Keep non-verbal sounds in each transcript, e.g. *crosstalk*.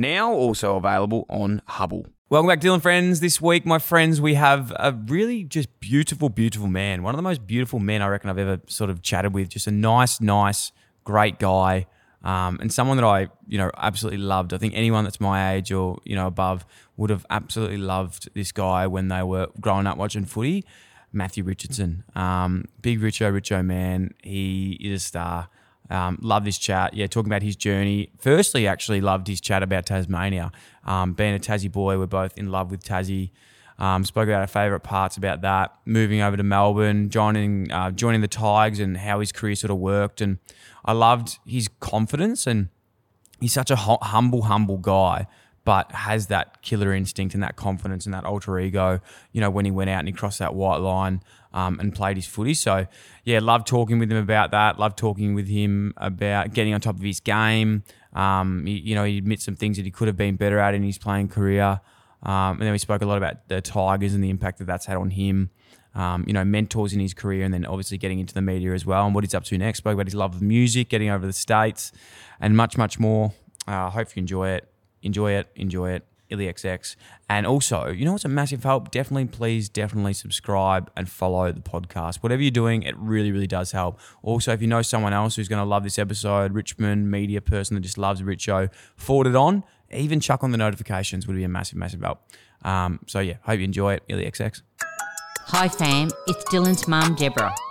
Now also available on Hubbl. Welcome back, Dyl & Friends. This week, my friends, we have a really just beautiful, beautiful man. One of the most beautiful men I reckon I've ever sort of chatted with. Just a nice, nice, great guy. Um, and someone that I, you know, absolutely loved. I think anyone that's my age or you know above would have absolutely loved this guy when they were growing up watching footy. Matthew Richardson, um, big Richo, Richo man. He is a star. Um, love this chat. Yeah, talking about his journey. Firstly, actually loved his chat about Tasmania. Um, being a Tassie boy, we're both in love with Tassie. Um, spoke about our favourite parts about that. Moving over to Melbourne, joining uh, joining the Tigers, and how his career sort of worked. And I loved his confidence, and he's such a hu- humble, humble guy, but has that killer instinct and that confidence and that alter ego. You know, when he went out and he crossed that white line um, and played his footy. So yeah, love talking with him about that. Love talking with him about getting on top of his game. Um, he, you know, he admits some things that he could have been better at in his playing career. Um, and then we spoke a lot about the Tigers and the impact that that's had on him. Um, you know, mentors in his career, and then obviously getting into the media as well, and what he's up to next. Spoke about his love of music, getting over the states, and much, much more. I uh, hope you enjoy it. Enjoy it. Enjoy it. IllyXX. And also, you know what's a massive help? Definitely, please, definitely subscribe and follow the podcast. Whatever you're doing, it really, really does help. Also, if you know someone else who's going to love this episode, Richmond media person that just loves a Richo, forward it on. Even chuck on the notifications would be a massive, massive help. Um, so yeah, hope you enjoy it. IllyXX. Hi fam, it's Dylan's mum Deborah.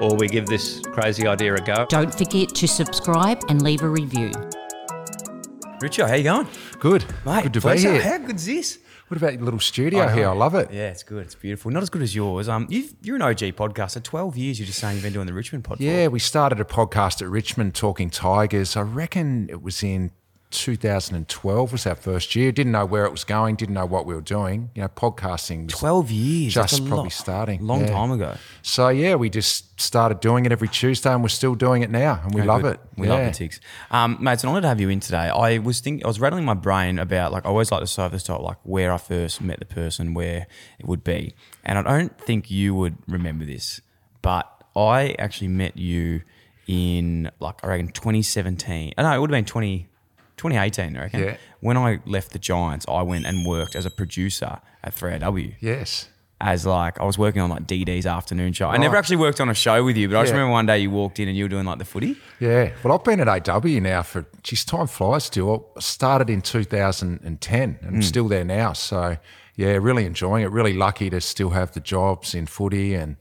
or we give this crazy idea a go. Don't forget to subscribe and leave a review. Richo, how you going? Good. Mate, good to be here. How good's this? What about your little studio here? I love it. Yeah, it's good. It's beautiful. Not as good as yours. Um, you've, you're an OG podcaster. Twelve years. You're just saying you've been doing the Richmond podcast. Yeah, we started a podcast at Richmond talking Tigers. I reckon it was in 2012 was our first year. Didn't know where it was going. Didn't know what we were doing. You know, podcasting. was twelve years. Just probably lot- starting. Long Yeah. time ago. So yeah, we just started doing it every Tuesday, and we're still doing it now, and we love good. it. We yeah. love the ticks. Um, mate, it's an honour to have you in today. I was think I was rattling my brain about like I always like to start this top like where I first met the person, where it would be, and I don't think you would remember this, but I actually met you in like I reckon 2017. Oh, no, it would have been 20, 2018, I reckon. Yeah. When I left the Giants, I went and worked as a producer at 3AW Yes. as like I was working on like DD's afternoon show. I never Right. actually worked on a show with you, but I just Yeah. remember one day you walked in and you were doing like the footy. Yeah. Well, I've been at AW now for, geez, time flies still. I started in 2010 and Hmm. I'm still there now. So, yeah, really enjoying it. Really lucky to still have the jobs in footy. And,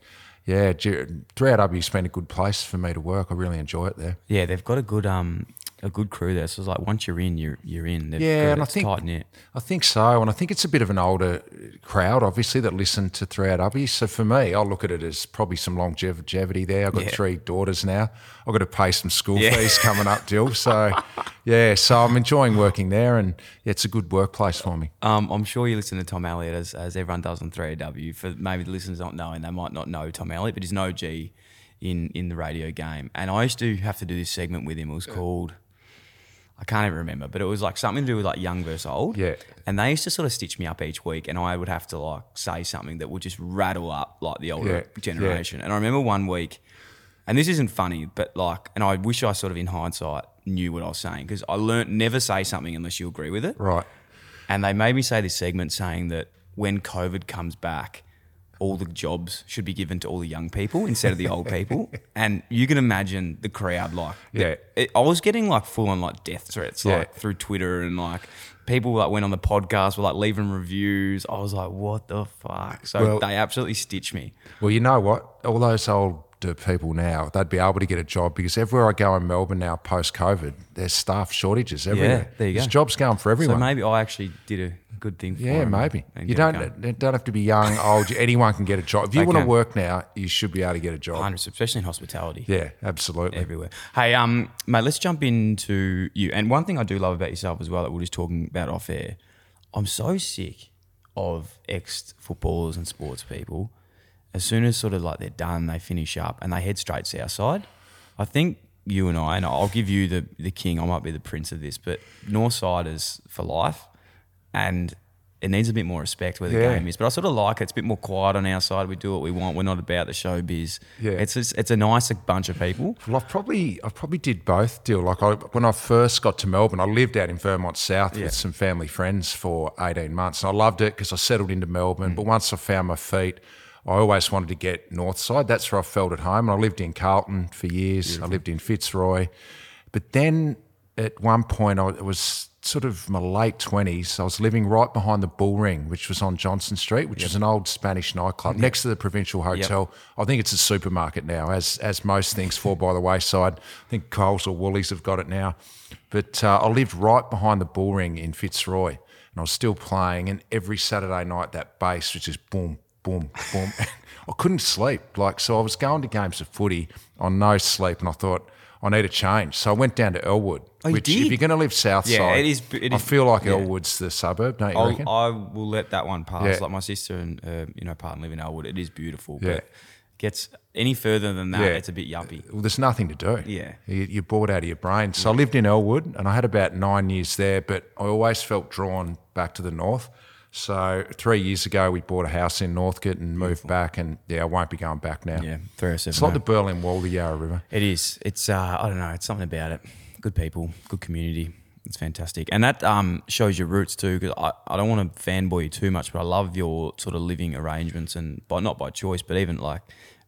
yeah, G- 3AW's been a good place for me to work. I really enjoy it there. Yeah, they've got a good um a good crew there. So it's like once you're in, you're you're in. They've Yeah, and I think tight knit. I think so, and I think it's a bit of an older crowd, obviously, that listen to Three Out. So for me, I look at it as probably some longevity there. I've got Yeah. three daughters now. I've got to pay some school Yeah. fees coming up, Dyl. So *laughs* yeah, so I'm enjoying working there, and yeah, it's a good workplace for me. Um, I'm sure you listen to Tom Elliott as, as everyone does on 3AW. For maybe the listeners not knowing, they might not know Tom Elliott, but he's an OG in, in the radio game. And I used to have to do this segment with him. It was called, I can't even remember, but it was like something to do with like young versus old. Yeah. And they used to sort of stitch me up each week, and I would have to like say something that would just rattle up like the older Yeah, yeah. generation. And I remember one week, and this isn't funny, but like, and I wish I sort of in hindsight knew what I was saying because I learned never say something unless you agree with it. Right. And they made me say this segment saying that when COVID comes back, all the jobs should be given to all the young people instead of the old people. *laughs* And you can imagine the crowd like, Yeah. it, I was getting like full on like death threats Yeah. like through Twitter and like people like went on the podcast were like leaving reviews. I was like, what the fuck? So Well- they absolutely stitched me. Well, you know what? All those older people now, they'd be able to get a job because everywhere I go in Melbourne now, post COVID, there's staff shortages everywhere. Yeah, there you There's go. jobs going for everyone. So maybe I actually did a good thing for Yeah, them maybe. and You get it don't don't have to be young, *laughs* old. Anyone can get a job. If you They want to can. work now, you should be able to get a job. 100, especially in hospitality. Yeah, absolutely. everywhere. Hey, um, mate, let's jump into you. And one thing I do love about yourself as well that we are just talking about off air, I'm so sick of ex footballers and sports people. As soon as sort of like they're done, they finish up and they head straight south side. I think you and I, and I'll give you the the king. I might be the prince of this, but north side is for life, and it needs a bit more respect where the Yeah. game is. But I sort of like it. It's a bit more quiet on our side. We do what we want. We're not about the showbiz. Yeah. it's just, it's a nicer bunch of people. Well, I've probably I probably did both. Deal like I, when I first got to Melbourne, I lived out in Vermont South Yeah. with some family friends for eighteen months, and I loved it because I settled into Mm. Melbourne. But once I found my feet, I always wanted to get north side. That's where I felt at home. And I lived in Carlton for years. I lived in Fitzroy, but then at one point I it was sort of my late twenties. I was living right behind the Bull Ring, which was on Johnston Street, which is an old Spanish nightclub next to the Provincial Hotel. I think it's a supermarket now, as as most things fall by the wayside. I think Coles or Woolies have got it now. But uh, I lived right behind the Bull Ring in Fitzroy, and I was still playing. And every Saturday night, that bass was just boom, boom, boom. *laughs* I couldn't sleep. Like so, I was going to games of footy on no sleep, and I thought. I need a change, so I went down to Elwood. Oh, you which, did? if you're going to live south Yeah, side, it is- it I feel like yeah. Elwood's the suburb, don't you I'll, reckon? I will let that one pass. Yeah. Like my sister and uh, you know partner live in Elwood. It is beautiful, Yeah. but gets any further than that, Yeah. it's a bit yuppie. well, there's nothing to do. Yeah. You, you're bored out of your brain. So I lived in Elwood and I had about nine years there, but I always felt drawn back to the north. So three years ago, we bought a house in Northcote and moved back. And yeah, I won't be going back now. Yeah, three seven. It's like the Berlin Wall, the Yarra River. It is. It's uh, I don't know. It's something about it. Good people, good community. It's fantastic, and that um, shows your roots too. Because I, I don't want to fanboy you too much, but I love your sort of living arrangements, and by not by choice, but even like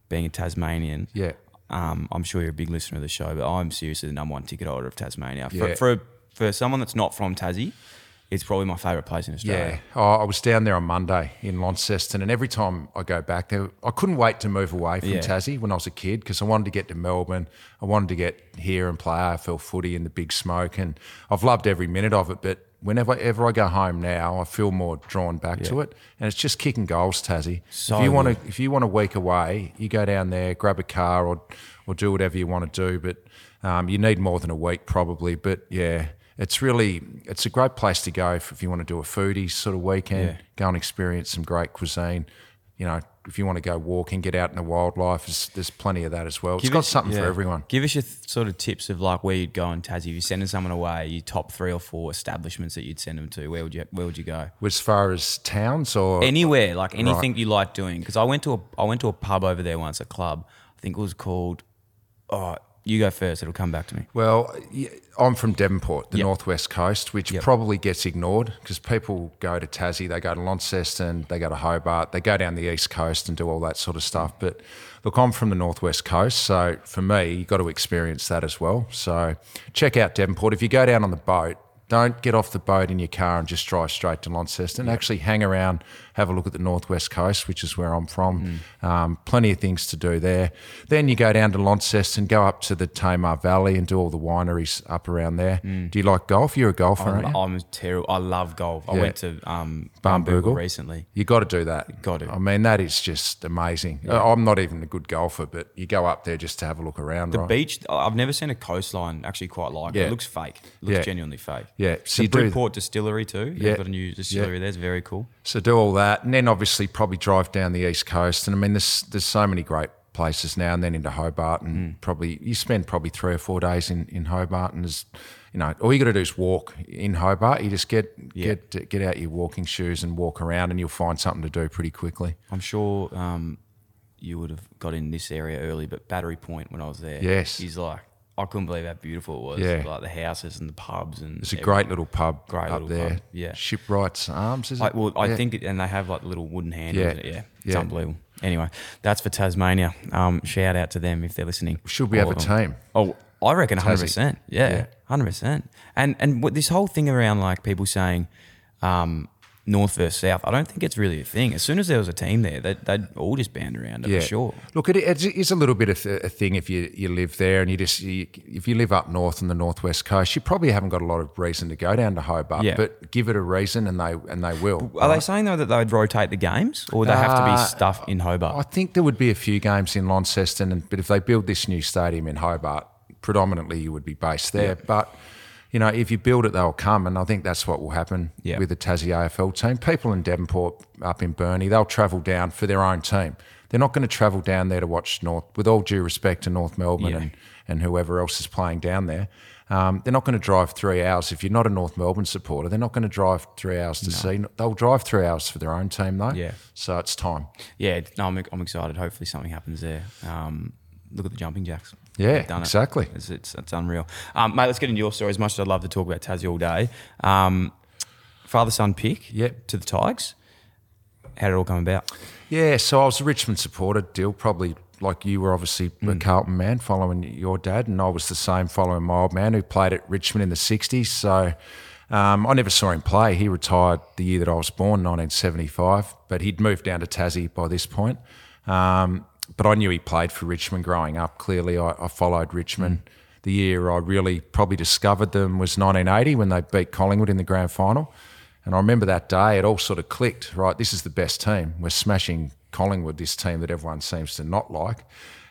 being a Tasmanian. Yeah. Um, I'm sure you're a big listener of the show, but I'm seriously the number one ticket holder of Tasmania. For, Yeah. for for someone that's not from Tassie, it's probably my favourite place in Australia. Yeah. Oh, I was down there on Monday in Launceston, and every time I go back there, I couldn't wait to move away from Yeah. Tassie when I was a kid because I wanted to get to Melbourne. I wanted to get here and play AFL footy in the big smoke, and I've loved every minute of it. But whenever ever I go home now, I feel more drawn back to it, and it's just kicking goals, Tassie. So if you want to, if you want a week away, you go down there, grab a car, or or do whatever you want to do. But um, you need more than a week probably. But yeah. It's really, it's a great place to go if, if you want to do a foodie sort of weekend Yeah. go and experience some great cuisine. You know, if you want to go walking, get out in the wildlife, there's, there's plenty of that as well. It's Give got us- something for everyone. Give us your th- sort of tips of like where you'd go in Tassie. If you're sending someone away, your top three or four establishments that you'd send them to. Where would you Where would you go? As far as towns or Anywhere, like anything you like doing. Because I went to a I went to a pub over there once, a club. I think it was called. Oh, you go first. It'll come back to me. Well, I'm from Devonport, the Yep. northwest coast, which Yep. probably gets ignored because people go to Tassie, they go to Launceston, they go to Hobart, they go down the east coast and do all that sort of stuff. But look, I'm from the northwest coast, so for me, you've got to experience that as well. So check out Devonport. If you go down on the boat, Don't get off the boat in your car and just drive straight to Launceston. Actually, hang around, have a look at the northwest coast, which is where I'm from. Mm. Um, plenty of things to do there. Then you go down to Launceston, go up to the Tamar Valley, and do all the wineries up around there. Do you like golf? You're a golfer, aren't you? Mm. I'm, I'm terrible. I love golf. I went to um, recently. You got to do that. Got to. I mean, that is just amazing. Uh, I'm not even a good golfer, but you go up there just to have a look around. The right? beach, I've never seen a coastline actually quite like it. Yeah. It looks fake. It looks Yeah. genuinely fake. Yeah, so do- Bridport Distillery too. Yeah. They've got a new distillery there. It's very cool. So do all that, and then obviously probably drive down the east coast. And I mean, there's there's so many great places now, and then into Hobart, and Mm. probably you spend probably three or four days in, in Hobart, and there's you know all you got to do is walk in Hobart. You just get Yeah. get get out your walking shoes and walk around, and you'll find something to do pretty quickly. I'm sure um, you would have got in this area early, but Battery Point when I was there, Yes. is like I couldn't believe how beautiful it was. Yeah. like the houses and the pubs and There's a everything. great little pub Great up little there. pub, yeah. Shipwrights Arms is it? I, well, I Yeah. think, it, and they have like little wooden handles. Yeah. Yeah, yeah, it's Yeah. unbelievable. Anyway, that's for Tasmania. Um, shout out to them if they're listening. Should we have a team? Oh, I reckon Tassie. hundred percent. Yeah. Yeah, hundred percent. And and what this whole thing around like people saying um, North versus South, I don't think it's really a thing. As soon as there was a team there, they'd, they'd all just band around it for sure. Look, it, it is a little bit of a thing if you, you live there and you just you, if you live up north on the northwest coast, you probably haven't got a lot of reason to go down to Hobart. Yeah. But give it a reason, and they and they will. Are they saying though that they'd rotate the games, or would they have to Uh, be stuff in Hobart? I think there would be a few games in Launceston, and, but if they build this new stadium in Hobart, predominantly you would be based there. But you know, if you build it, they'll come, and I think that's what will happen Yeah. with the Tassie AFL team. People in Devonport, up in Burnie, they'll travel down for their own team. They're not going to travel down there to watch North. With all due respect to North Melbourne Yeah. and, and whoever else is playing down there. Um, they're not going to drive three hours. If you're not a North Melbourne supporter, they're not going to drive three hours to see. They'll drive three hours for their own team, though. Yeah. So it's time. yeah, no, I'm, I'm excited. Hopefully something happens there. Um, look at the jumping jacks. Yeah, done it. exactly. It's, it's, it's unreal. Um, mate, let's get into your story. As much as I'd love to talk about Tassie all day, um, father son pick Yep. to the Tigers. How did it all come about? Yeah, so I was a Richmond supporter, Dyl, probably like you were obviously a Carlton man following your dad, and I was the same following my old man who played at Richmond in the 60s. So um, I never saw him play. He retired the year that I was born, 1975, but he'd moved down to Tassie by this point. Um, but I knew he played for Richmond growing up. Clearly, I, I followed Richmond. The year I really probably discovered them was 1980 when they beat Collingwood in the grand final. And I remember that day, it all sort of clicked, right? This is the best team. We're smashing Collingwood, this team that everyone seems to not like.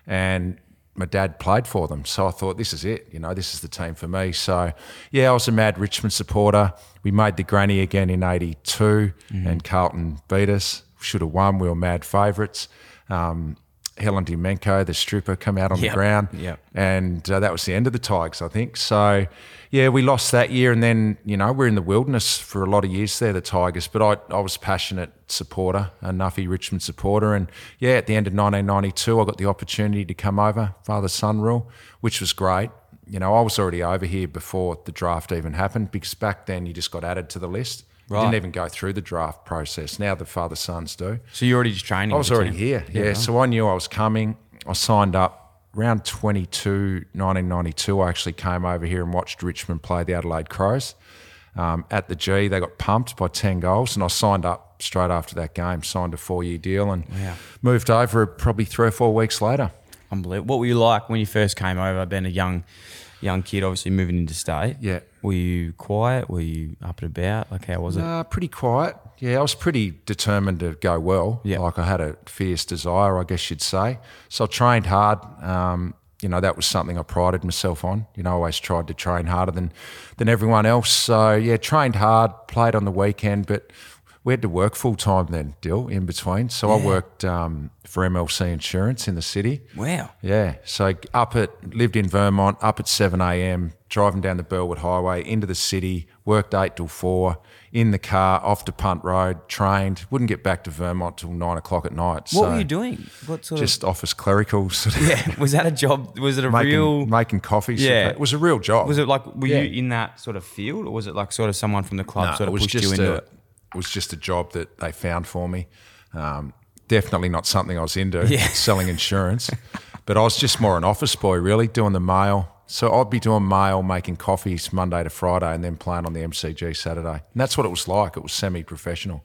And my dad played for them. So I thought, this is it. You know, this is the team for me. So, yeah, I was a mad Richmond supporter. We made the granny again in 82, and Carlton beat us. Should have won. We were mad favourites. Um, Helen D'Amico, the stripper, come out on Yep, the ground yep. and uh, that was the end of the Tigers, I think. So, yeah, we lost that year, and then you know we're in the wilderness for a lot of years there, the Tigers. But I, I was passionate supporter, a Nuffy Richmond supporter, and yeah, at the end of 1992, I got the opportunity to come over, father son rule, which was great. You know, I was already over here before the draft even happened because back then you just got added to the list. Right. didn't even go through the draft process. Now the father sons do. So you're already just training. I was already team? here. Yeah. right. So I knew I was coming. I signed up around 22, 1992. I actually came over here and watched Richmond play the Adelaide Crows um, at the G. They got pumped by 10 goals, and I signed up straight after that game, signed a four year deal, and Wow. moved over probably three or four weeks later. Unbelievable. What were you like when you first came over? Being a young, young kid, obviously moving into state. Yeah. Were you quiet? Were you up and about? Like how was it? Uh, pretty quiet. Yeah, I was pretty determined to go well. Yeah. Like I had a fierce desire, I guess you'd say. So I trained hard. Um, you know, that was something I prided myself on. You know, I always tried to train harder than, than everyone else. So yeah, trained hard, played on the weekend, but we had to work full time then, Dyl, in between. So I worked um, for MLC Insurance in the city. Wow. Yeah. So up at lived in Vermont, up at seven a.m. Driving down the Burwood Highway into the city. Worked eight till four. In the car, off to Punt Road. Trained. Wouldn't get back to Vermont till nine o'clock at night. What so were you doing? What sort of Just office clerical. Sort of of? *laughs* Yeah. Was that a job? Was it a making real? making coffee. Yeah. It was a real job. Was it like were Yeah. you in that sort of field, or was it like sort of someone from the club No, sort of pushed you into a, it? Was just a job that they found for me. Um, definitely not something I was into, *laughs* Yeah. selling insurance. but I was just more an office boy, really, doing the mail, So I'd be doing mail, making coffees Monday to Friday, and then playing on the MCG Saturday. And that's what it was like. It was semi-professional.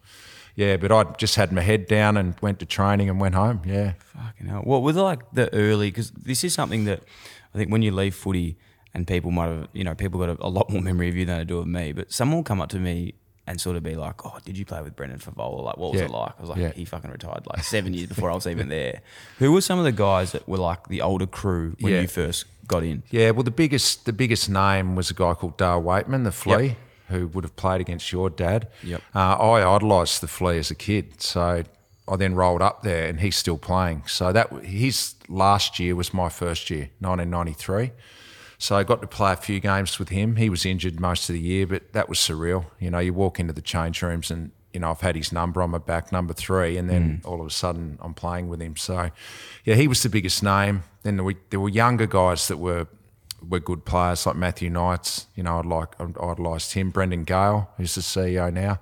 Yeah, but I just had my head down and went to training and went home. Yeah. Fucking hell. What was like the early? Because this is something that I think when you leave footy, and people might have, you know, people got a, a lot more memory of you than they do of me. But someone will come up to me and sort of be like, "Oh, did you play with Brendan Fevola? Like, what was Yeah. it like?" I was like, Yeah. "He fucking retired like seven years *laughs* before I was even there." Who were some of the guys that were like the older crew when Yeah. you first got in? Yeah, well, the biggest the biggest name was a guy called Dale Weightman, the Flea, who would have played against your dad. Yep. Uh, I idolised the Flea as a kid, so I then rolled up there, and he's still playing. So that his last year was my first year, 1993. So I got to play a few games with him. He was injured most of the year, but that was surreal. You know, you walk into the change rooms and you know I've had his number on my back, number three, and then all of a sudden I'm playing with him. So yeah, he was the biggest name. Then there were, there were younger guys that were were good players like Matthew Knights. You know, I'd like I idolised him. Brendan Gale, who's the CEO now.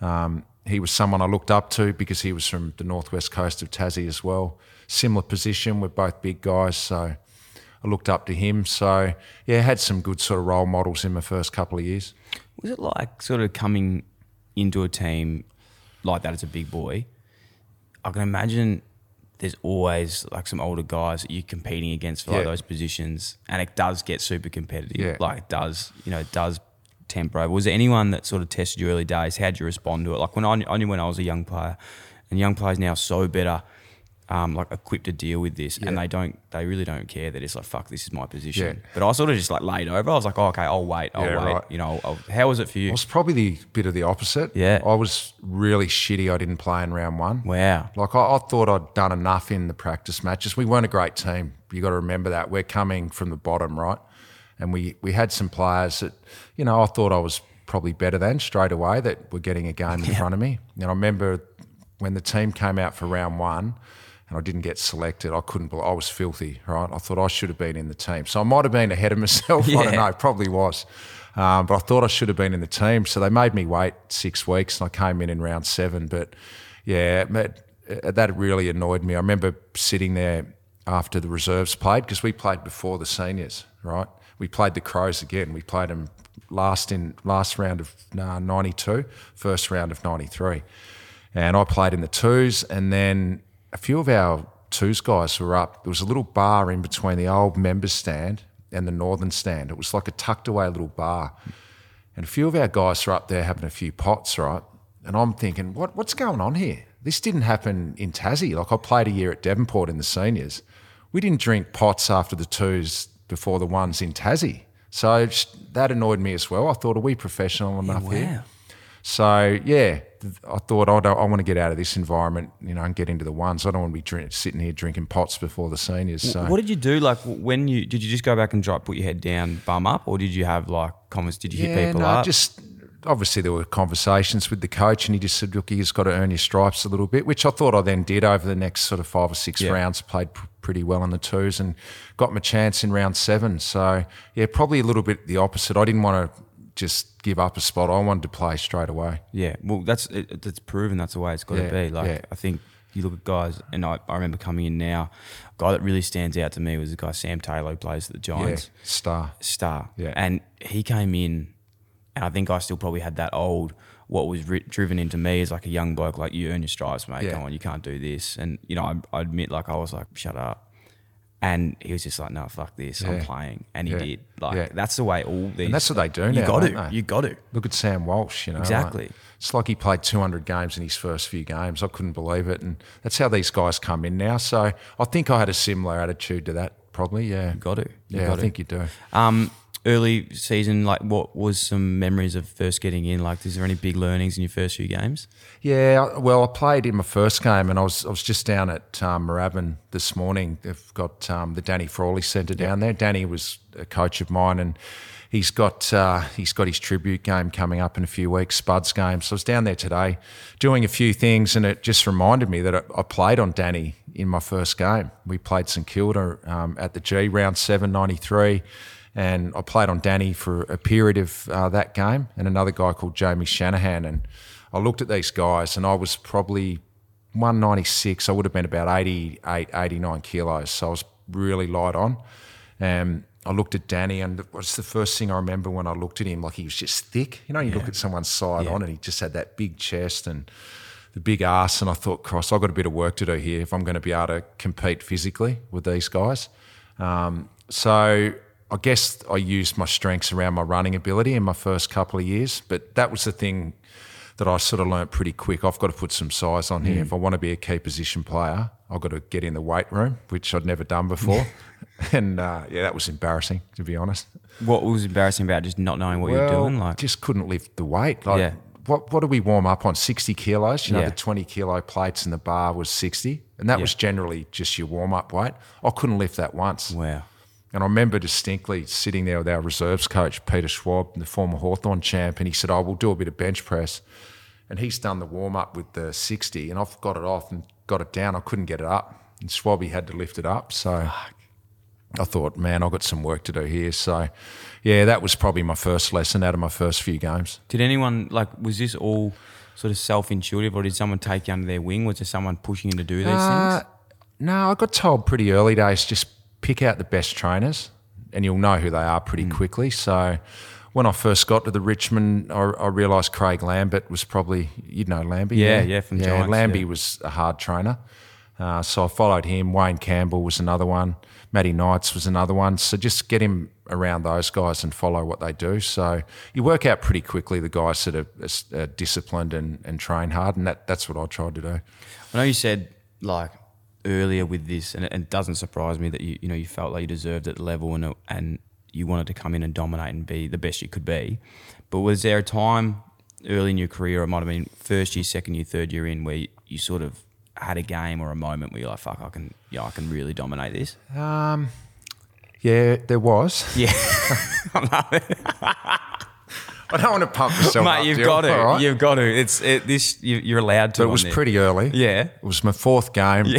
Um, he was someone I looked up to because he was from the northwest coast of Tassie as well. Similar position, we're both big guys, so I looked up to him. So yeah, had some good sort of role models in my first couple of years. Was it like sort of coming into a team like that as a big boy? I can imagine there's always like some older guys that you're competing against for like Yeah. those positions, and it does get super competitive. Yeah. Like it does, you know, it does temper over. Was there anyone that sort of tested you early days? How'd you respond to it? Like when I, I knew when I was a young player, and young players now are so better. Um, like equipped to deal with this, and they don't, they really don't care that it's like, fuck, this is my position. Yeah. But I sort of just like laid over. I was like, oh, okay, I'll wait, I'll Yeah, wait. right. You know, I'll, how was it for you? It was probably the bit of the opposite. Yeah. I was really shitty. I didn't play in round one. Wow. Like I, I thought I'd done enough in the practice matches. We weren't a great team. You got to remember that we're coming from the bottom, right? And we we had some players that, you know, I thought I was probably better than straight away that were getting a game in *laughs* front of me. And I remember when the team came out for round one. And I didn't get selected. I couldn't. believe I was filthy, right? I thought I should have been in the team. So I might have been ahead of *laughs* myself. I don't know. Probably was. Um, but I thought I should have been in the team. So they made me wait six weeks, and I came in in round seven. But yeah, that, that really annoyed me. I remember sitting there after the reserves played because we played before the seniors, right? We played the Crows again. We played them last in last round of uh, 92, first round of 93. And I played in the twos, and then a few of our twos guys were up. There was a little bar in between the old members stand and the northern stand. It was like a tucked away little bar. And a few of our guys were up there having a few pots, right? And I'm thinking, what, what's going on here? This didn't happen in Tassie. Like I played a year at Devonport in the seniors. We didn't drink pots after the twos before the ones in Tassie. So that annoyed me as well. I thought, are we professional enough here? So yeah, I thought oh, I, I want to get out of this environment, you know, and get into the ones. I don't want to be drink, sitting here drinking pots before the seniors. So What did you do? Like when you did you just go back and try put your head down, bum up, or did you have like comments? Did you hit people no, up? just obviously there were conversations with the coach, and he just said, "Look, you've got to earn your stripes a little bit," which I thought I then did over the next sort of five or six Yeah. rounds. Played pr- pretty well in the twos and got my chance in round seven. So yeah, probably a little bit the opposite. I didn't want to just give up a spot. I wanted to play straight away. yeah. Well, that's it, it's proven that's the way it's got Yeah, to be. Like yeah. I think you look at guys, and I, I remember coming in now. A guy that really stands out to me was the guy Sam Taylor who plays for the Giants. Yeah, star. star. Yeah. And he came in, and I think I still probably had that old, what was ri driven into me as like a young bloke, like, you earn your stripes, mate. Come on, you can't do this. And, you know, I, I admit, like, I was like, shut up. And he was just like, no, fuck this. I'm Yeah. playing. And he Yeah. did. Like, Yeah. that's the way all these. And that's what they do now. You got to. don't they? You got to. Look at Sam Walsh, you know. like- Exactly. it's like he played 200 games in his first few games. I couldn't believe it. And that's how these guys come in now. So I think I had a similar attitude to that, probably. Yeah. You got to. You yeah, I to. think you do. Um, early season, like, what was some memories of first getting in? Like, is there any big learnings in your first few games? Yeah, well, I played in my first game, and I was I was just down at um, Moorabbin this morning. They've got um, the Danny Frawley Centre down there. Danny was a coach of mine, and he's got uh, he's got his tribute game coming up in a few weeks, Spuds game. So I was down there today, doing a few things, and it just reminded me that I, I played on Danny in my first game. We played St Kilda um, at the G round seven ninety three. And I played on Danny for a period of uh, that game, and another guy called Jamie Shanahan. And I looked at these guys, and I was probably 196. I would have been about 88, 89 kilos. So I was really light on. And I looked at Danny, and it was the first thing I remember when I looked at him. Like he was just thick. You know, you look at someone's side Yeah. on, and he just had that big chest and the big ass. And I thought, cross, I've got a bit of work to do here if I'm going to be able to compete physically with these guys. Um, so I guess I used my strengths around my running ability in my first couple of years, but that was the thing that I sort of learnt pretty quick. I've got to put some size on here. If I want to be a key position player, I've got to get in the weight room, which I'd never done before. *laughs* *laughs* and uh, yeah, that was embarrassing, to be honest. What was embarrassing about just not knowing what you're doing? Like, just couldn't lift the weight. Like, Yeah. what what do we warm up on? Sixty kilos. You know, Yeah. the twenty kilo plates and the bar was sixty, and that Yeah. was generally just your warm up weight. I couldn't lift that once. wow. And I remember distinctly sitting there with our reserves coach, Peter Schwab, the former Hawthorn champ, and he said, Oh, we'll do a bit of bench press. And he's done the warm up with the 60, and I've got it off and got it down. I couldn't get it up. And Schwabby had to lift it up. So I thought, man, I've got some work to do here. So, yeah, that was probably my first lesson out of my first few games. Did anyone like? Was this all sort of self-intuitive, or did someone take you under their wing? Was there someone pushing you to do these Uh, things? No, I got told pretty early days just pick out the best trainers and you'll know who they are pretty Hmm. quickly. So when I first got to the Richmond, I, I realised Craig Lambert was probably, you'd know Lambie. Yeah, yeah, from Giants, Lambie yeah. was a hard trainer. Uh, so I followed him. Wayne Campbell was another one. Matty Knights was another one. So just get him around those guys and follow what they do. So you work out pretty quickly the guys that are, are disciplined and, and train hard, and that, that's what I tried to do. I know you said like earlier with this, and it, and it doesn't surprise me that you you know you felt like you deserved at the level and and you wanted to come in and dominate and be the best you could be. But was there a time early in your career, it might have been first year, second year, third year in, where you, you sort of had a game or a moment where you're like, "Fuck, I can, yeah, I can really dominate this." Um, yeah, there was. Yeah, *laughs* *laughs* I don't want to pump myself up. mate, you've got to, right? you've got to. It's it, this, you, you're allowed to. But it was there. pretty early. Yeah. It was my fourth game. *laughs*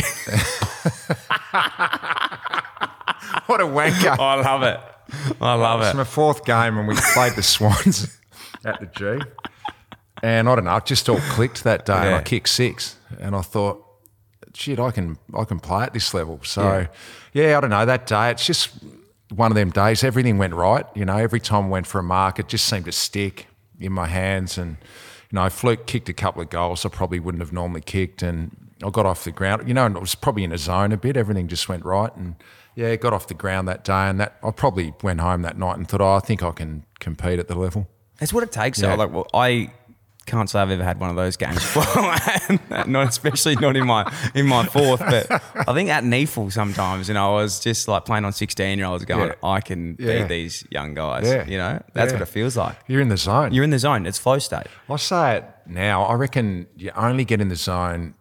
what a wanker. I love it. I love It was it. my fourth game and we played the Swans *laughs* at the G. And I don't know, it just all clicked that day and I kicked six. And I thought, shit, I can I can play at this level. So Yeah. yeah, I don't know, that day it's just one of them days, everything went right. You know, every time I went for a mark, it just seemed to stick in my hands and you know, I Fluke kicked a couple of goals I probably wouldn't have normally kicked and I got off the ground. You know, and it was probably in a zone a bit. Everything just went right and yeah, got off the ground that day and that I probably went home that night and thought, oh, I think I can compete at the level. That's what it takes. Yeah. though. Like, well, I can't say I've ever had one of those games. *laughs* not especially not in my in my fourth, but I think at NEAFL sometimes, you know, I was just like playing on sixteen year olds, going, Yeah. I can Yeah. beat these young guys. Yeah. You know, that's Yeah. what it feels like. You're in the zone. You're in the zone. It's flow state. I say it now. I reckon you only get in the zone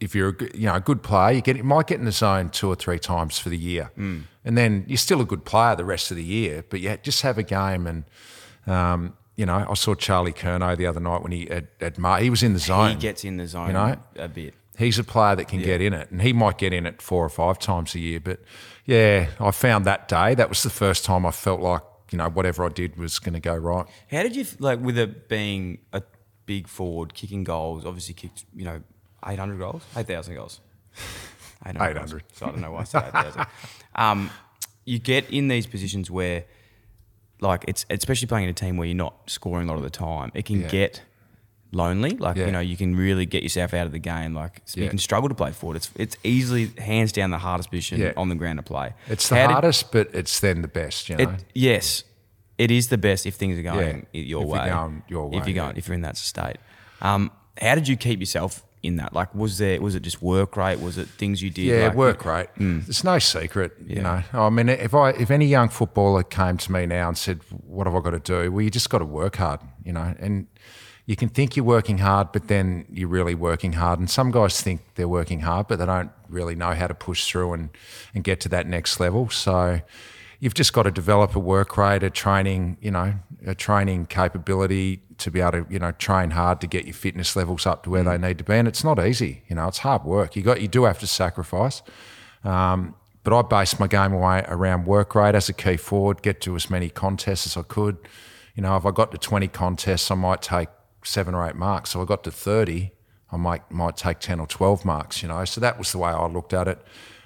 if you're a good, you know a good player. You get you might get in the zone two or three times for the year, Mm. and then you're still a good player the rest of the year. But yeah, just have a game and. Um, you know, I saw Charlie Curnow the other night when he at, at Mar- he was in the zone. He gets in the zone You know? a bit. He's a player that can get in it, and he might get in it four or five times a year. But yeah, I found that day that was the first time I felt like you know whatever I did was going to go right. How did you like with it being a big forward, kicking goals? Obviously, kicked you know eight hundred goals, eight thousand goals, *laughs* 800. 800. So I don't know why I said eight thousand. um, you get in these positions where, like, it's especially playing in a team where you're not scoring a lot of the time. It can Yeah. get lonely. Like Yeah. you know, you can really get yourself out of the game. Like so you can struggle to play forward. It's it's easily hands down the hardest position Yeah. on the ground to play. It's the How did- hardest, but it's then the best. You know. it, yes, it is the best if things are going Yeah, your if you're way. going your If you're going, yeah. if you're in that state. Um, how did you keep yourself in that? Like, was there was it just work rate? Was it things you did? Yeah, like, work rate. Mm. It's no secret, you know. I mean, if I if any young footballer came to me now and said, "What have I got to do?" Well, you just got to work hard, you know. And you can think you're working hard, but then you're really working hard. And some guys think they're working hard, but they don't really know how to push through and and get to that next level. So you've just got to develop a work rate, a training, you know, a training capability to be able to, you know, train hard to get your fitness levels up to where they need to be. And it's not easy, you know, it's hard work. You got you do have to sacrifice. Um, but I based my game away around work rate as a key forward, get to as many contests as I could. You know, if I got to 20 contests, I might take seven or eight marks. So I got to 30, I might might take 10 or 12 marks, you know. So that was the way I looked at it.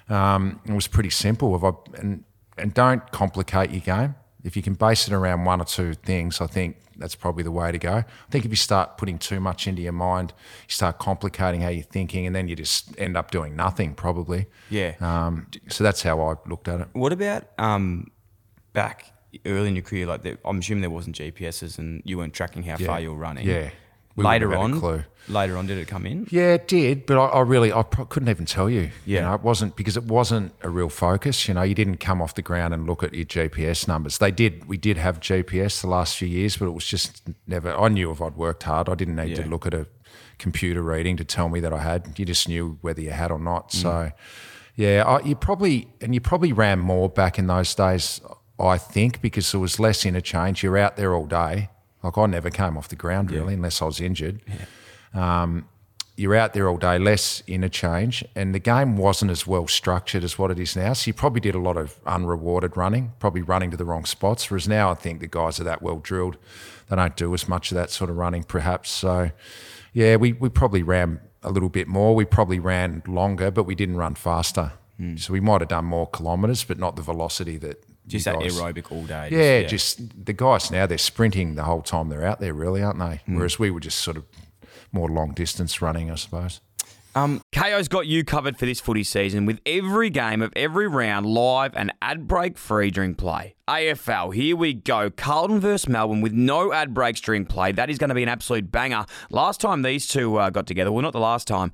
Um, it was pretty simple. If I, and and don't complicate your game. If you can base it around one or two things, I think that's probably the way to go. I think if you start putting too much into your mind, you start complicating how you're thinking, and then you just end up doing nothing probably. Yeah. Um, so that's how I looked at it. What about um, back early in your career? Like, there, I'm assuming there wasn't GPSs, and you weren't tracking how Yeah. far you were running. Yeah. We later on, clue. later on, did it come in? Yeah, it did, but I, I really I pro- couldn't even tell you. Yeah. you know, it wasn't because it wasn't a real focus. You know, you didn't come off the ground and look at your GPS numbers. They did. We did have GPS the last few years, but it was just never. I knew if I'd worked hard, I didn't need Yeah. to look at a computer reading to tell me that I had. You just knew whether you had or not. Mm. So, yeah, I, you probably and you probably ran more back in those days. I think because there was less interchange. You're out there all day. Like I never came off the ground really, unless I was injured um, you're out there all day, less interchange, and the game wasn't as well structured as what it is now. So you probably did a lot of unrewarded running, probably running to the wrong spots. Whereas now I think the guys are that well drilled, they don't do as much of that sort of running, perhaps. So, yeah, we, we probably ran a little bit more. We probably ran longer, but we didn't run faster. So we might have done more kilometres, but not the velocity that. Just that guys- aerobic all day. yeah, just the guys now they're sprinting the whole time they're out there, really, aren't they? Whereas we were just sort of more long distance running, I suppose. Um, Kayo's got you covered for this footy season with every game of every round live and ad break free during play. AFL, here we go. Carlton versus Melbourne with no ad breaks during play. That is going to be an absolute banger. Last time these two uh, got together, well, not the last time.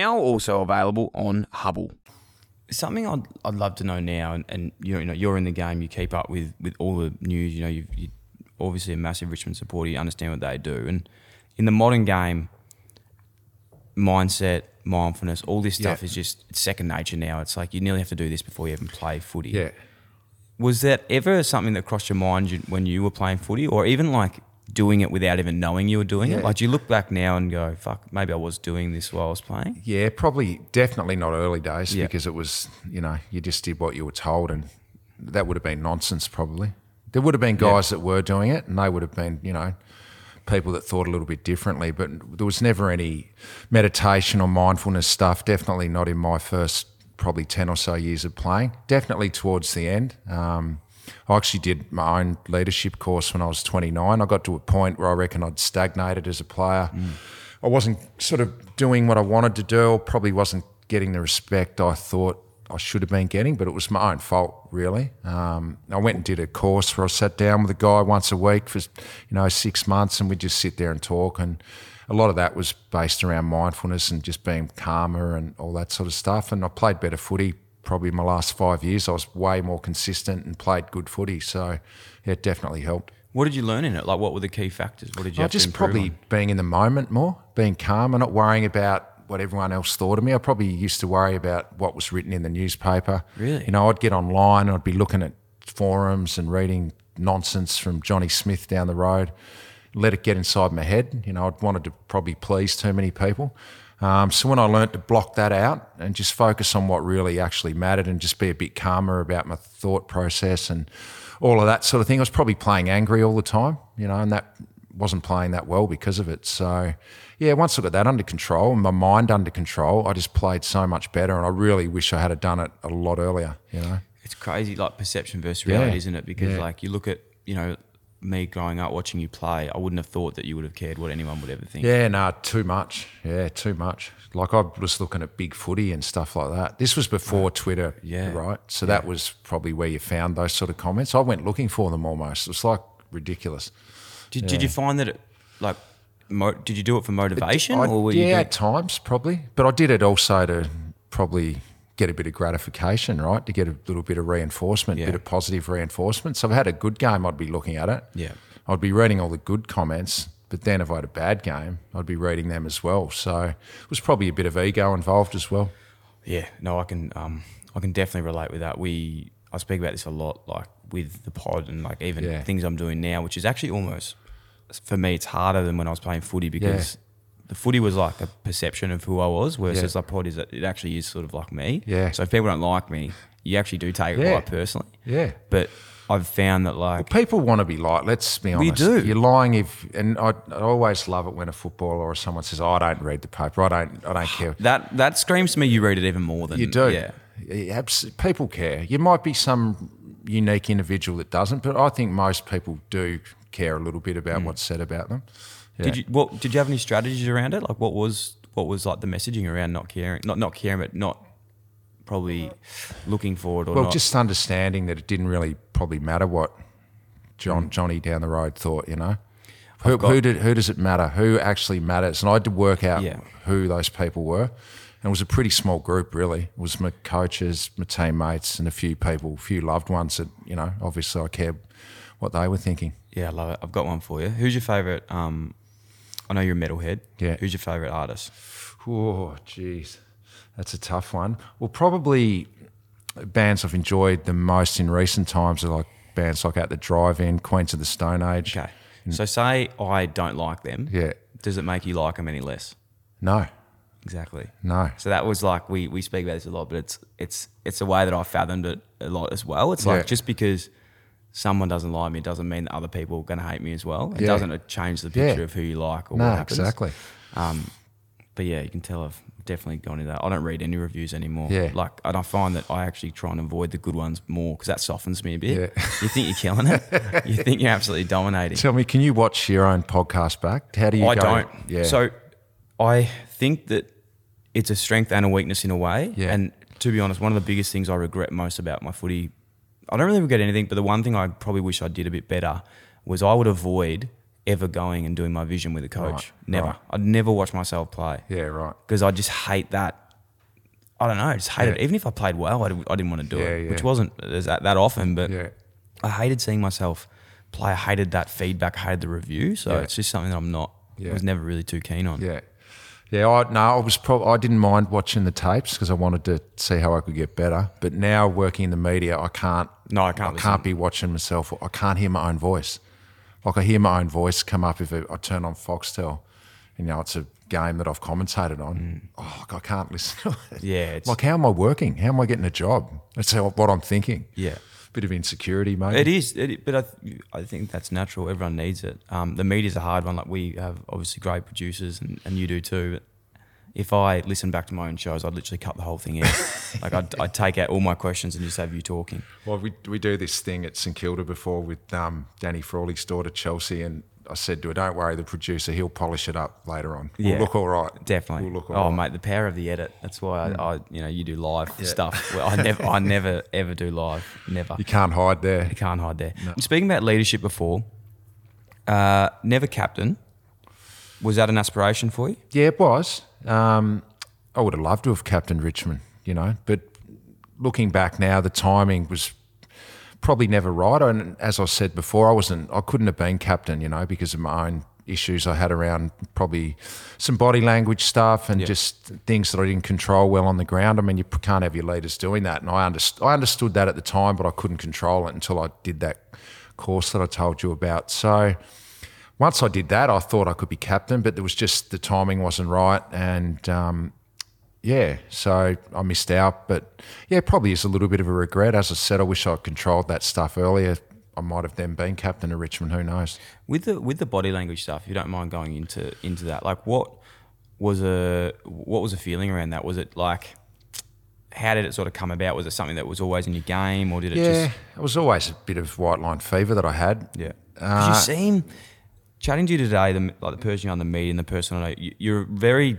Also available on Hubbl. Something I'd, I'd love to know now, and, and you know, you know you're in the game, you keep up with, with all the news. You know, you've, you're obviously a massive Richmond supporter. You understand what they do, and in the modern game, mindset, mindfulness, all this stuff Yeah. is just it's second nature now. It's like you nearly have to do this before you even play footy. Yeah. Was that ever something that crossed your mind when you were playing footy, or even like doing it without even knowing you were doing Yeah. it? Like, do you look back now and go, "Fuck, maybe I was doing this while I was playing." Yeah, probably definitely not early days Yeah. because it was, you know, you just did what you were told and that would have been nonsense probably. There would have been guys that were doing it and they would have been, you know, people that thought a little bit differently, but there was never any meditation or mindfulness stuff, definitely not in my first probably 10 or so years of playing. Definitely towards the end. Um, I actually did my own leadership course when I was 29. I got to a point where I reckon I'd stagnated as a player. I wasn't sort of doing what I wanted to do, or probably wasn't getting the respect I thought I should have been getting, but it was my own fault, really. Um, I went and did a course where I sat down with a guy once a week for, you know, six months, and we'd just sit there and talk. And a lot of that was based around mindfulness and just being calmer and all that sort of stuff. And I played better footy probably my last five years. I was way more consistent and played good footy. So yeah, it definitely helped. What did you learn in it? Like, what were the key factors? What did you I have just probably on? being in the moment more, being calm and not worrying about what everyone else thought of me. I probably used to worry about what was written in the newspaper. Really? You know, I'd get online and I'd be looking at forums and reading nonsense from Johnny Smith down the road. Let it get inside my head. You know, I'd wanted to probably please too many people. Um, so when I learnt to block that out and just focus on what really actually mattered and just be a bit calmer about my thought process and all of that sort of thing, I was probably playing angry all the time, you know, and that wasn't playing that well because of it. So, yeah, once I got that under control and my mind under control, I just played so much better. And I really wish I had done it a lot earlier, you know. It's crazy, like perception versus Yeah. reality, isn't it? Because Yeah. like you look at, you know, me growing up watching you play, I wouldn't have thought that you would have cared what anyone would ever think. Yeah, no, too much. Yeah, too much. Like I was looking at big footy and stuff like that. This was before Twitter, Yeah. right? So that was probably where you found those sort of comments. I went looking for them almost. It was like ridiculous. Did, did you find that it, like, mo- did you do it for motivation I- or were yeah, you? at times probably, but I did it also to probably get a bit of gratification, right? To get a little bit of reinforcement, a Yeah. bit of positive reinforcement. So if I had a good game, I'd be looking at it. Yeah. I'd be reading all the good comments, but then if I had a bad game, I'd be reading them as well. So it was probably a bit of ego involved as well. Yeah, no, I can, um, I can definitely relate with that. We, I speak about this a lot, like with the pod and like even Yeah. things I'm doing now, which is actually almost for me, it's harder than when I was playing footy because the footy was like a perception of who I was, whereas Yeah. the pod is it actually is sort of like me. Yeah. So if people don't like me, you actually do take it Yeah. right personally. Yeah. But I've found that like People want to be liked. Let's be honest. We do. You're lying if, and I, I always love it when a footballer or someone says, "Oh, "I don't read the paper. I don't. I don't care." that that screams to me you read it even more than You do. Yeah. Yeah, People care. You might be some unique individual that doesn't, but I think most people do care a little bit about mm. what's said about them. Yeah. Mm. Did you what did you have any strategies around it? Like what was what was like the messaging around not caring not not caring but not probably looking forward or well, not just understanding that it didn't really probably matter what John Johnny down the road thought. You know, who, Mm. who did who does it matter? Who actually matters? And I had to work out Yeah. who those people were. And it was a pretty small group, really. It was my coaches, my teammates, and a few people, a few loved ones that you know. Obviously, I cared what they were thinking. Yeah, I love it. I've got one for you. Who's your favorite um I know you're a metalhead. Yeah. Who's your favorite artist? Oh, jeez, that's a tough one. Well, probably bands I've enjoyed the most in recent times are like bands like At the Drive-In, Queens of the Stone Age. Okay. So say I don't like them. Yeah. Does it make you like them any less? No, Exactly. no. So that was like we we speak about this a lot, but it's it's it's a way that I fathomed it a lot as well. It's like Yeah. just because someone doesn't like me doesn't mean that other people are going to hate me as well. It Yeah. doesn't change the picture Yeah. of who you like or No, what happens. exactly. Um, but yeah, you can tell I've definitely gone into that. I don't read any reviews anymore. Yeah. Like, and I find that I actually try and avoid the good ones more because that softens me a bit. Yeah. You think you're killing it. *laughs* you think you're absolutely dominating. Tell me, can you watch your own podcast back? How do you I go? don't. Yeah. So I think that it's a strength and a weakness in a way. Yeah. And to be honest, one of the biggest things I regret most about my footy, I don't really regret anything, but the one thing I probably wish I did a bit better was I would avoid ever going and doing my vision with a coach. Right, never. right. I'd never watch myself play. yeah, right. Because I just hate that. I don't know. I just hated it. Even if I played well, I didn't, I didn't want to do Yeah, it, yeah. which wasn't that, that often. But Yeah. I hated seeing myself play. I hated that feedback. I hated the review. So Yeah. it's just something that I'm not. Yeah. Was never really too keen on. Yeah. Yeah, I no, I was prob- I didn't mind watching the tapes because I wanted to see how I could get better. But now working in the media, I can't. No, I can't I can't be watching myself. I can't hear my own voice. Like I hear my own voice come up if I turn on Foxtel. And, You know, it's a game that I've commentated on. Oh, I can't listen to it. Mm. Yeah, like how am I working? How am I getting a job? That's how, what I'm thinking. Yeah. Bit of insecurity, mate. It is, it, but I, th- I think that's natural. Everyone needs it. Um, the media's a hard one. Like we have obviously great producers, and, and you do too. But if I listen back to my own shows, I'd literally cut the whole thing out. *laughs* like I'd, I'd take out all my questions and just have you talking. Well, we, we do this thing at St Kilda before with um, Danny Frawley's daughter Chelsea, and I said to her, "Don't worry, the producer he'll polish it up later on. We'll Yeah. look all right. Definitely. We'll look all oh, right. mate, the power of the edit. That's why I, I you know, you do live stuff. Well, I never, I never ever do live. Never. You can't hide there. You can't hide there. Speaking about leadership before, uh, never captain. Was that an aspiration for you? Yeah, it was. Um, I would have loved to have captained Richmond, you know, but looking back now, the timing was probably never right. And as I said before, I wasn't, I couldn't have been captain, you know, because of my own issues I had around probably some body language stuff and just things that I didn't control well on the ground. I mean, you can't have your leaders doing that, and I underst- I understood that at the time, but I couldn't control it until I did that course that I told you about. So once I did that, I thought I could be captain, but there was just the timing wasn't right, and um, yeah, so I missed out. But yeah, probably is a little bit of a regret. As I said, I wish I controlled that stuff earlier. I might have then been captain of Richmond. Who knows? With the with the body language stuff, if you don't mind going into into that, like what was a what was a feeling around that? Was it like how did it sort of come about? Was it something that was always in your game, or did it Yeah, just it was always a bit of white line fever that I had. yeah? Uh, you seem chatting to you today, the like the person you're on the media and the person I know, you, you're very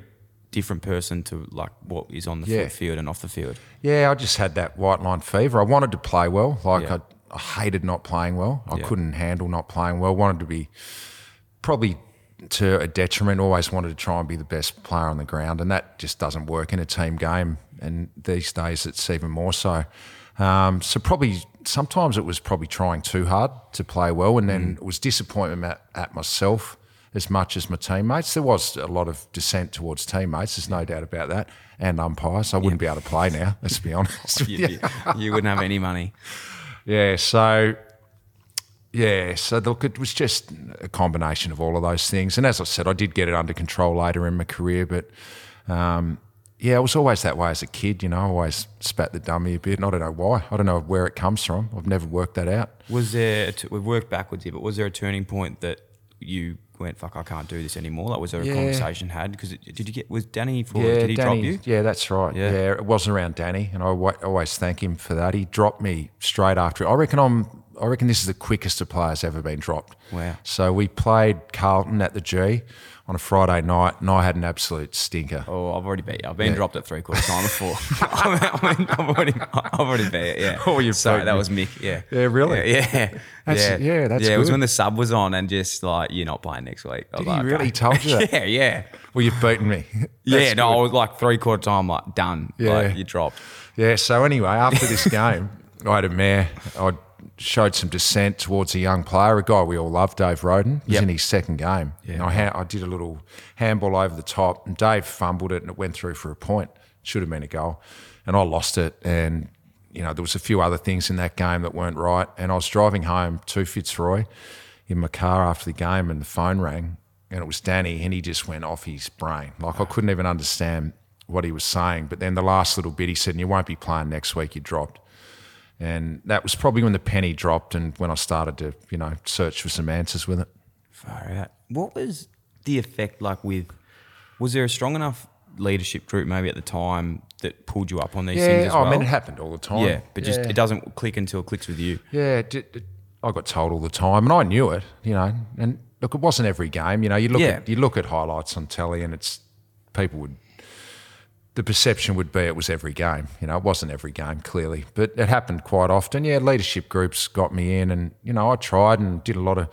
different person to like what is on the Yeah. field and off the field. Yeah, I just had that white line fever. I wanted to play well. Like Yeah. I, I hated not playing well. I Yeah. couldn't handle not playing well. Wanted to be probably to a detriment. Always wanted to try and be the best player on the ground, and that just doesn't work in a team game. And these days, it's even more so. Um, so probably sometimes it was probably trying too hard to play well, and then it was disappointment at, at myself as much as my teammates. There was a lot of dissent towards teammates. There's no doubt about that, and umpires. I wouldn't be able to play now. Let's be honest. *laughs* you, you, you wouldn't have any money. Yeah, so yeah, so look, it was just a combination of all of those things. And as I said, I did get it under control later in my career, but um, yeah, it was always that way as a kid. You know, I always spat the dummy a bit, and I don't know why. I don't know where it comes from. I've never worked that out. Was there? T- we've worked backwards here, but was there a turning point that you went, "Fuck, I can't do this anymore"? Like, was there a Yeah. conversation had? Because did you get? Was Danny for? Yeah, did he Danny, drop you? Yeah, that's right. Yeah. Yeah. it wasn't around Danny, and I always thank him for that. He dropped me straight after. I reckon I'm. I reckon this is the quickest a player's ever been dropped. Wow. So we played Carlton at the G on a Friday night, and I had an absolute stinker. Oh, I've already beat you. I've been Yeah. dropped at three quarter time before. I mean, I've already, I've already beat it. Yeah. Oh, you've Sorry, that me. was Mick. Yeah. Yeah, really? Yeah. Yeah. That's- yeah, that's yeah. It was when the sub was on, and just like you're not playing next week. Did he like, really okay. told you that? *laughs* yeah. Yeah. Well, you've beaten me. *laughs* yeah. That's No, I was like three quarter time, like done. Yeah. Like you dropped. Yeah. So anyway, after this *laughs* game, I had a mare. I showed some dissent towards a young player, a guy we all love, Dave Rodan. He was Yep. in his second game. Yeah. And I, ha- I did a little handball over the top, and Dave fumbled it, and it went through for a point. Should have been a goal, and I lost it. And you know there was a few other things in that game that weren't right. And I was driving home to Fitzroy in my car after the game, and the phone rang, and it was Danny, and he just went off his brain. Like I couldn't even understand what he was saying. But then the last little bit, he said, "You won't be playing next week. You dropped." And that was probably when the penny dropped and when I started to, you know, search for some answers with it. Far out. What was the effect like with? Was there a strong enough leadership group maybe at the time that pulled you up on these things Yeah, as oh, well? I mean, it happened all the time. Yeah, but just Yeah. it doesn't click until it clicks with you. Yeah, it, it- I got told all the time, and I knew it. You know, and look, it wasn't every game. You know, you look Yeah. at you look at highlights on telly, and it's people would. The perception would be it was every game. You know, it wasn't every game clearly, but it happened quite often. Yeah, leadership groups got me in, and you know, I tried and did a lot of.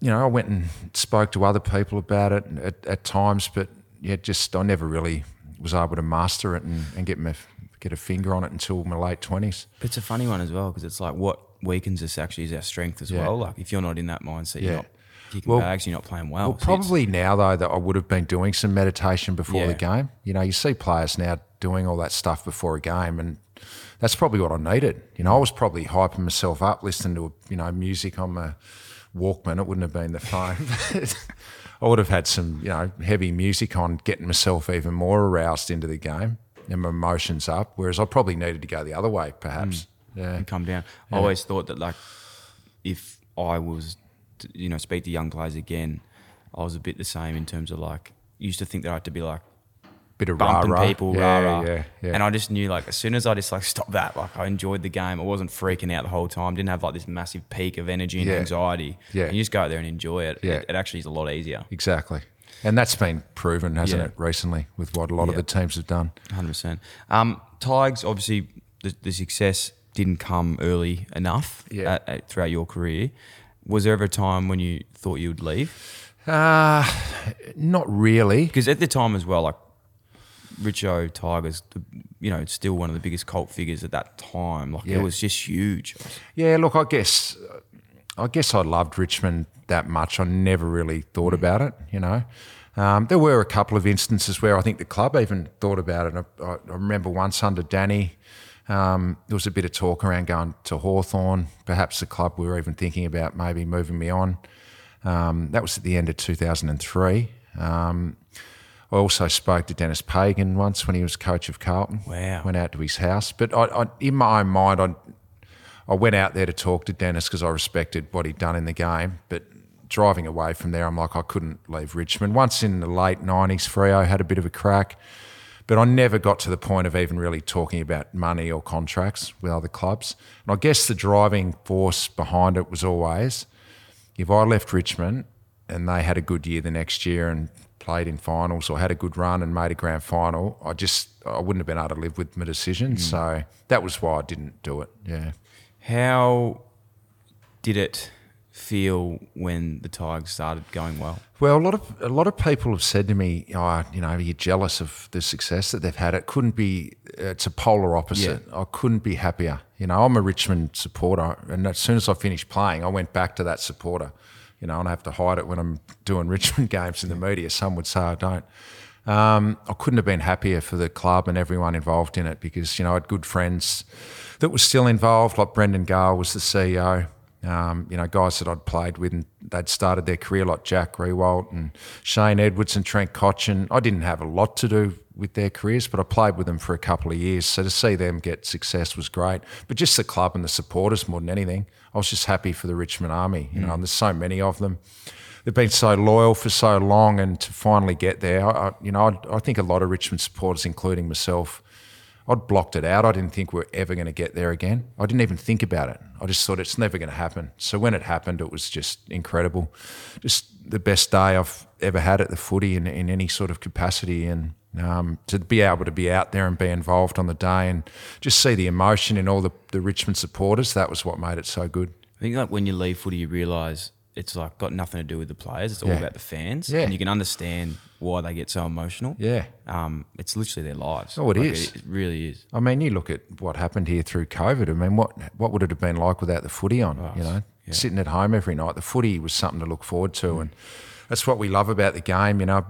You know, I went and spoke to other people about it at, at times, but yeah, just I never really was able to master it and, and get my get a finger on it until my late twenties. It's a funny one as well because it's like what weakens us actually is our strength as Yeah. well. Like if you're not in that mindset, you're Yeah. not kicking Well- bags, you're not playing well. Well, it's- probably now though that I would have been doing some meditation before Yeah. the game. You know, you see players now doing all that stuff before a game, and that's probably what I needed. You know, I was probably hyping myself up, listening to you know music on my Walkman. It wouldn't have been the phone. *laughs* I would have had some you know heavy music on, getting myself even more aroused into the game and my emotions up. Whereas I probably needed to go the other way, perhaps. Mm. Yeah. and come down. I always thought that like if I was, to, you know, speak to young players again, I was a bit the same in terms of like used to think that I had to be like Bit of bumping rah-rah. people, Yeah, rah, rah. yeah, yeah. And I just knew like as soon as I just like stopped that, like I enjoyed the game. I wasn't freaking out the whole time. Didn't have like this massive peak of energy and Yeah. anxiety. Yeah. And you just go out there and enjoy it. Yeah. It, it actually is a lot easier. Exactly. And that's been proven, hasn't it, recently with what a lot of the teams have done. Hundred percent. Um, Tigers, obviously, the, the success didn't come early enough Yeah. at, at, throughout your career. Was there ever a time when you thought you would leave? Uh, not really. Because at the time as well, like Richo Tigers, you know, still one of the biggest cult figures at that time. Like Yeah. it was just huge. Yeah, look, I guess, I guess I loved Richmond that much. I never really thought about it, you know. Um, there were a couple of instances where I think the club even thought about it. I, I I remember once under Danny, um, there was a bit of talk around going to Hawthorn. Perhaps the club were even thinking about maybe moving me on. Um, that was at the end of 2003. Um, I also spoke to Dennis Pagan once when he was coach of Carlton. Wow. Went out to his house. But I, I, in my own mind, I, I went out there to talk to Dennis because I respected what he'd done in the game. But driving away from there, I'm like, I couldn't leave Richmond. Once in the late 90s, Freo had a bit of a crack. But I never got to the point of even really talking about money or contracts with other clubs. And I guess the driving force behind it was always if I left Richmond and they had a good year the next year and played in finals or had a good run and made a grand final, I just I wouldn't have been able to live with my decision. Hmm. So that was why I didn't do it. Yeah. How did it feel when the Tigers started going well? Well, a lot of a lot of people have said to me, oh, you know, you're jealous of the success that they've had. It couldn't be. It's a polar opposite. I couldn't be happier. You know, I'm a Richmond supporter, and as soon as I finished playing, I went back to that supporter you know, and I have to hide it when I'm doing *laughs* Richmond games in the media. Some would say I don't. Um, I couldn't have been happier for the club and everyone involved in it because you know I had good friends that were still involved. Like Brendan Gale was the CEO. Um, you know, guys that I'd played with and they'd started their career like Jack Riewoldt and Shane Edwards and Trent Cotchin. I didn't have a lot to do with their careers, but I played with them for a couple of years. So to see them get success was great. But just the club and the supporters more than anything. I was just happy for the Richmond Army, you know, and there's so many of them they've been so loyal for so long, and to finally get there, I, you know, I, I, think a lot of Richmond supporters, including myself, I'd blocked it out. I didn't think we are ever going to get there again. I didn't even think about it. I just thought it's never going to happen. So when it happened, it was just incredible. Just the best day I've ever had at the footy in, in any sort of capacity. And um, to be able to be out there and be involved on the day and just see the emotion in all the, the Richmond supporters, that was what made it so good. I think like when you leave footy, you realise it's like got nothing to do with the players. It's all Yeah. about the fans. Yeah. And you can understand why they get so emotional. Yeah. Um, it's literally their lives. Oh, it it is. It, really is. I mean, you look at what happened here through COVID. I mean, what what would it have been like without the footy on? you know, yeah. sitting at home every night. The footy was something to look forward to, and that's what we love about the game. You know,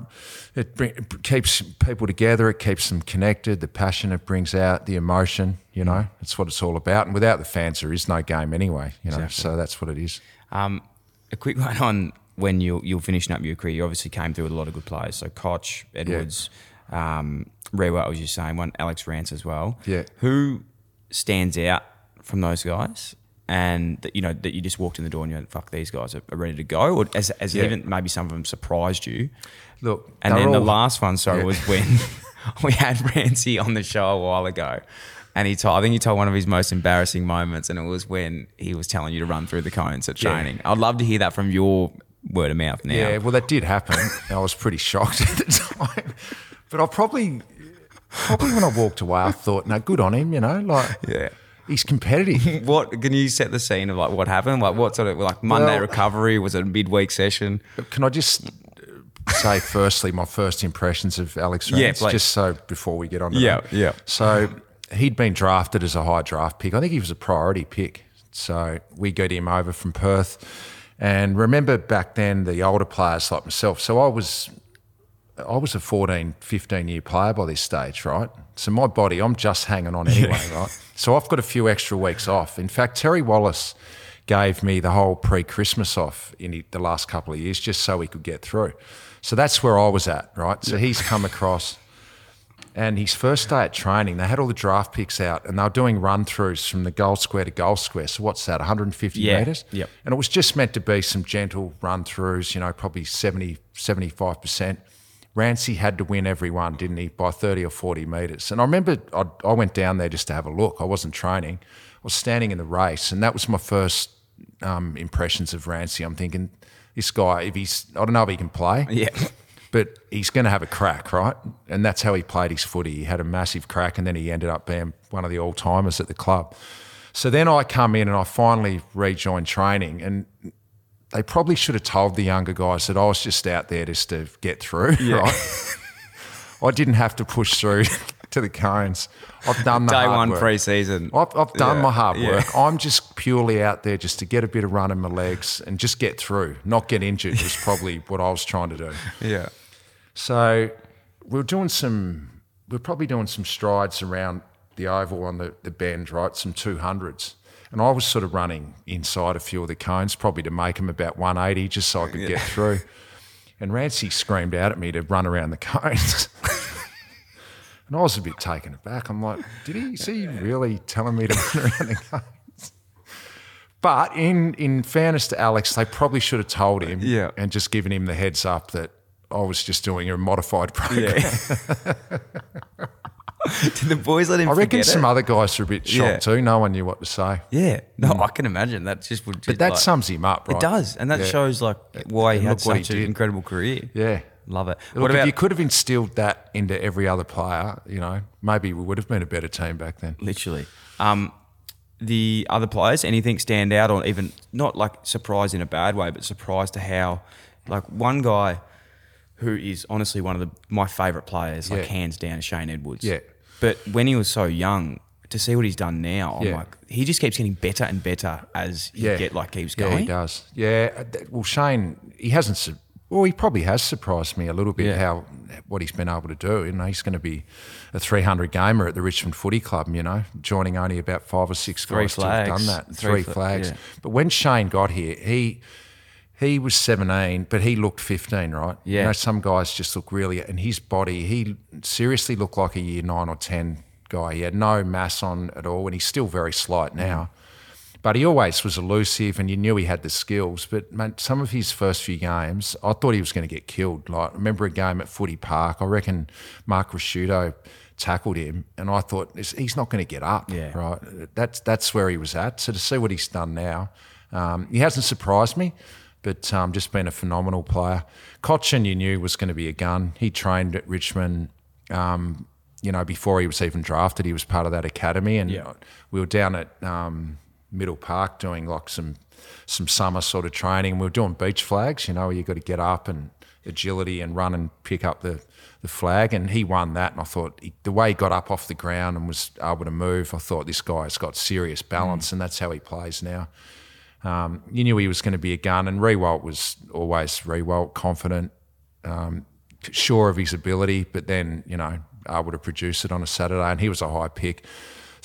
it, bring, it keeps people together. It keeps them connected. The passion it brings out, the emotion. You know, that's what it's all about. And without the fans, there is no game anyway. You know, Exactly. so that's what it is. Um, a quick *laughs* one on when you you're finishing up your career. You obviously came through with a lot of good players. So Cotch, Edwards, um, Riewoldt, as you're saying, one Alex Rance as well. Yeah. Who stands out from those guys? And that you know that you just walked in the door and you went, "Fuck, these guys are, are ready to go." Or as, as Yeah. even maybe some of them surprised you. Look, And then the last one, sorry, Yeah. was when *laughs* we had Rancy on the show a while ago. And he told, I think he told one of his most embarrassing moments, and it was when he was telling you to run through the cones at Yeah. training. I'd love to hear that from your word of mouth now. Yeah, well, that did happen. *laughs* I was pretty shocked *laughs* at the time, but I probably, probably when I walked away, I thought, no, good on him. You know, like Yeah. he's competitive. *laughs* What can you set the scene of like what happened? Like what sort of like Monday Well- recovery? Was it a midweek session? Can I just say, firstly, my first impressions of Alex Yeah, Rance, please. just so before we get on to Yeah, that. yeah. So he'd been drafted as a high draft pick. I think he was a priority pick. So we got him over from Perth. And remember back then, the older players like myself. So I was I was a 14, 15 year player by this stage, right? So my body, I'm just hanging on anyway, right? So I've got a few extra weeks off. In fact, Terry Wallace gave me the whole pre Christmas off in the last couple of years just so we could get through. So that's where I was at, right? So he's come across. And his first day at training, they had all the draft picks out and they were doing run throughs from the goal square to goal square. So what's that, 150 Yeah, metres? yep. And it was just meant to be some gentle run throughs, you know, probably 70, 75%. Rancy had to win every one, didn't he, by 30 or 40 metres. And I remember I, I went down there just to have a look. I wasn't training. I was standing in the race, and that was my first um, impressions of Rancy. I'm thinking, this guy, if he's, I don't know if he can play Yeah. *laughs* but he's going to have a crack, right? And that's how he played his footy. He had a massive crack, and then he ended up being one of the all timers at the club. So then I come in and I finally rejoin training, and they probably should have told the younger guys that I was just out there just to get through, *laughs* right? I didn't have to push through to the cones. I've done the Day one work. pre-season. I've, I've done Yeah, my hard yeah. work. I'm just purely out there just to get a bit of run in my legs and just get through, not get injured. Was probably *laughs* what I was trying to do. Yeah. So we we're doing some, we we're probably doing some strides around the oval on the, the bend, right? Some 200s. And I was sort of running inside a few of the cones, probably to make them about 180, just so I could get through. And Rancy screamed out at me to run around the cones. *laughs* and I was a bit taken aback. I'm like, did he, is he really telling me to run around the *laughs* cones? But in, in fairness to Alex, they probably should have told him Yeah. and just given him the heads up that I was just doing a modified program. *laughs* Did the boys let him I reckon some it? other guys are a bit shocked Yeah. too. No one knew what to say. Yeah. No, hmm. I can imagine. That just would But that like- sums him up, right? It does. And that Yeah. shows like why he had he such an incredible career. Yeah. Love it. Look, what if you could have instilled that into every other player, you know, maybe we would have been a better team back then. literally? Um, the other players, anything stand out or even not like surprised in a bad way, but surprised to how like one guy who is honestly one of the my favourite players, like Yeah. hands down, Shane Edwards. Yeah. But when he was so young, to see what he's done now, I'm like, he just keeps getting better and better as he Yeah. get like keeps Yeah, going. he does. Yeah. uh, Well, Shane, he hasn't. Well, he probably has surprised me a little bit Yeah. how what he's been able to do. You know, he's going to be a 300 gamer at the Richmond Footy Club. You know, joining only about five or six Three guys to have done that. Three Three, fla- flags. yeah. But when Shane got here, he he was 17, but he looked 15, right? Yeah. You know, some guys just look really, and his body, he seriously looked like a year nine or 10 guy. He had no mass on at all, and he's still very slight now. But he always was elusive, and you knew he had the skills. But man, some of his first few games, I thought he was going to get killed. Like, I remember a game at Footy Park. I reckon Mark Ricciuto tackled him, and I thought he's not going to get up. Yeah. Right. That's that's where he was at. So to see what he's done now, um, he hasn't surprised me. But um, just been a phenomenal player. Cotchin, you knew was going to be a gun. He trained at Richmond um, you know, before he was even drafted, he was part of that academy, and Yeah. we were down at um, Middle Park doing like some some summer sort of training. We were doing beach flags, you know, where you got to get up and agility and run and pick up the, the flag, and he won that. And I thought he, the way he got up off the ground and was able to move, I thought this guy's got serious balance, and that's how he plays now. Um, you knew he was going to be a gun, and Riewoldt was always Riewoldt, confident, um, sure of his ability, but then you know able to produce it on a Saturday, and he was a high pick.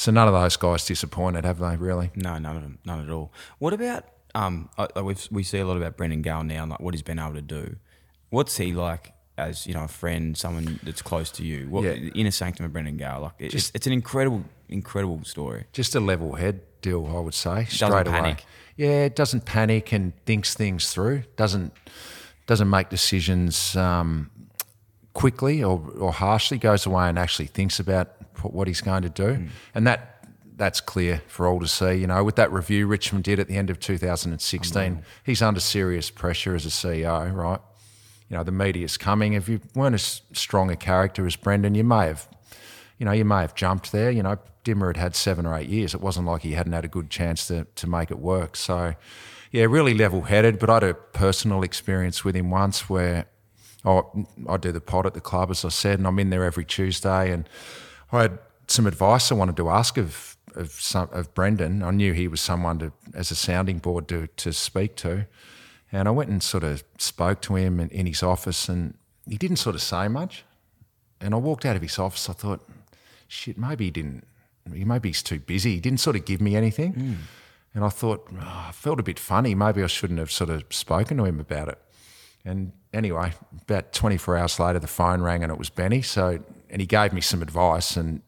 So none of those guys disappointed, have they? Really? No, none of them, none at all. What about um? We've, we see a lot about Brendan Gale now, and like what he's been able to do. What's he like as you know a friend, someone that's close to you? What Yeah. the inner sanctum of Brendan Gale? Like it's, Just- it's an incredible, incredible story. Just a level head deal, I would say. Doesn't straight away. panic. Yeah, doesn't panic and thinks things through. Doesn't doesn't make decisions um, quickly or, or harshly. Goes away and actually thinks about what he's going to do, Hmm. and that that's clear for all to see. You know, with that review Richmond did at the end of 2016, he's under serious pressure as a CEO, right? You know, the media's coming. If you weren't as strong a character as Brendan, you may have you know, you may have jumped there. You know, Dimmer had had seven or eight years. It wasn't like he hadn't had a good chance to, to make it work. So, yeah, really level headed. But I had a personal experience with him once where oh, I do the pod at the club, as I said, and I'm in there every Tuesday. And I had some advice I wanted to ask of of, some, of Brendan. I knew he was someone to as a sounding board to to speak to. And I went and sort of spoke to him in, in his office, and he didn't sort of say much. And I walked out of his office. I thought, shit, maybe he didn't. Maybe he's too busy. He didn't sort of give me anything. Hmm. And I thought, oh, I felt a bit funny. Maybe I shouldn't have sort of spoken to him about it. And anyway, about 24 hours later, the phone rang and it was Benny. So, and he gave me some advice. And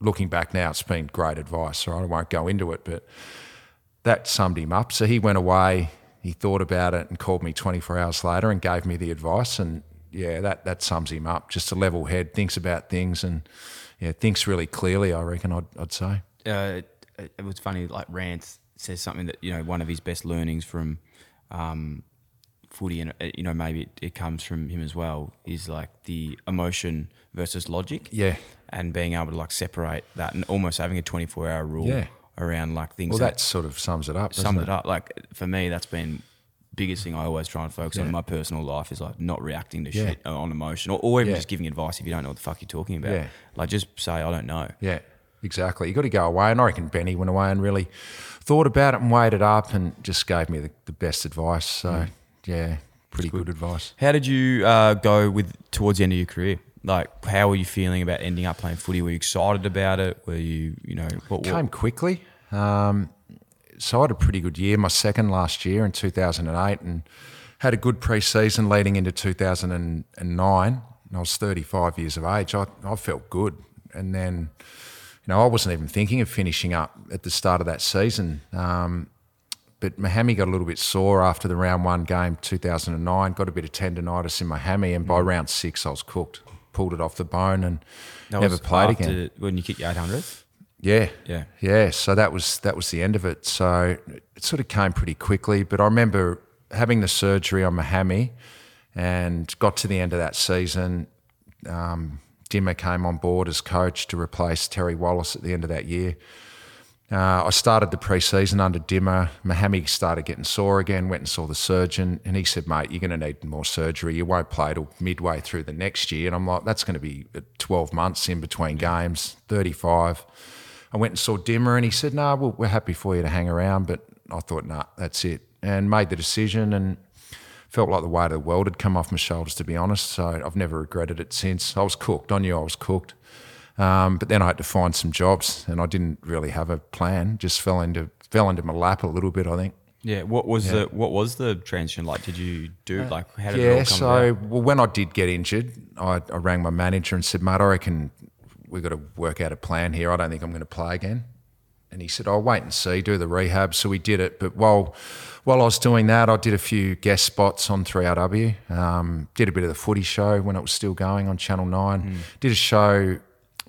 looking back now, it's been great advice. Right? I won't go into it, but that summed him up. So he went away, he thought about it and called me 24 hours later and gave me the advice. And yeah, that, that sums him up. Just a level head, thinks about things and yeah, thinks really clearly, I reckon I'd, I'd say. uh, it, it was funny. Like Rance says something that you know one of his best learnings from um, footy, and uh, you know maybe it, it comes from him as well. Is like the emotion versus logic. Yeah. and being able to like separate that, and almost having a twenty four hour rule Yeah. around like things. Well, that that sort of sums it up. summed it up. Like for me, that's been biggest thing I always try and focus on in my personal life is like not reacting to Yeah. shit on emotion, or, or even Yeah. just giving advice if you don't know what the fuck you're talking about. Yeah. Like just say I don't know. Yeah, exactly. You got to go away. And I reckon Benny went away and really thought about it and weighed it up and just gave me the, the best advice. So, Mm. Yeah, pretty good. advice. How did you uh, go with towards the end of your career? Like, how were you feeling about ending up playing footy? Were you excited about it? Were you, you know, what, what Came quickly. Um, so I had a pretty good year, my second last year in 2008, and had a good pre-season leading into 2009. And I was 35 years of age. I, I felt good. And then, you know, I wasn't even thinking of finishing up at the start of that season. Um, but my hammy got a little bit sore after the round one game, 2009. Got a bit of tendonitis in my hammy, and by round six, I was cooked. Pulled it off the bone and that never played again. When you kicked your 800? Yeah, Yeah. yeah. So that was that was the end of it. So it sort of came pretty quickly. But I remember having the surgery on my hammy, and got to the end of that season. Um, Dimmer came on board as coach to replace Terry Wallace at the end of that year. Uh, I started the pre-season under Dimmer. My hammy started getting sore again. Went and saw the surgeon, and he said, "Mate, you're going to need more surgery. You won't play till midway through the next year." And I'm like, "That's going to be 12 months in between games, 35." I went and saw Dimmer, and he said, "No, nah, we're happy for you to hang around." But I thought, "Nah, that's it," and made the decision and felt like the weight of the world had come off my shoulders, to be honest. So I've never regretted it since. I was cooked. I knew I was cooked. Um, but then I had to find some jobs, and I didn't really have a plan. Just fell into fell into my lap a little bit, I think. Yeah. What was yeah. the what was the transition like? Did you do Uh, like how did yeah, it all come so well, when I did get injured, I, I rang my manager and said, "Mate, I reckon we've got to work out a plan here. I don't think I'm going to play again." And he said, "I'll wait and see, do the rehab." So we did it. But while while I was doing that, I did a few guest spots on 3AW. Um, did a bit of the footy show when it was still going on Channel Nine. Hmm. Did a show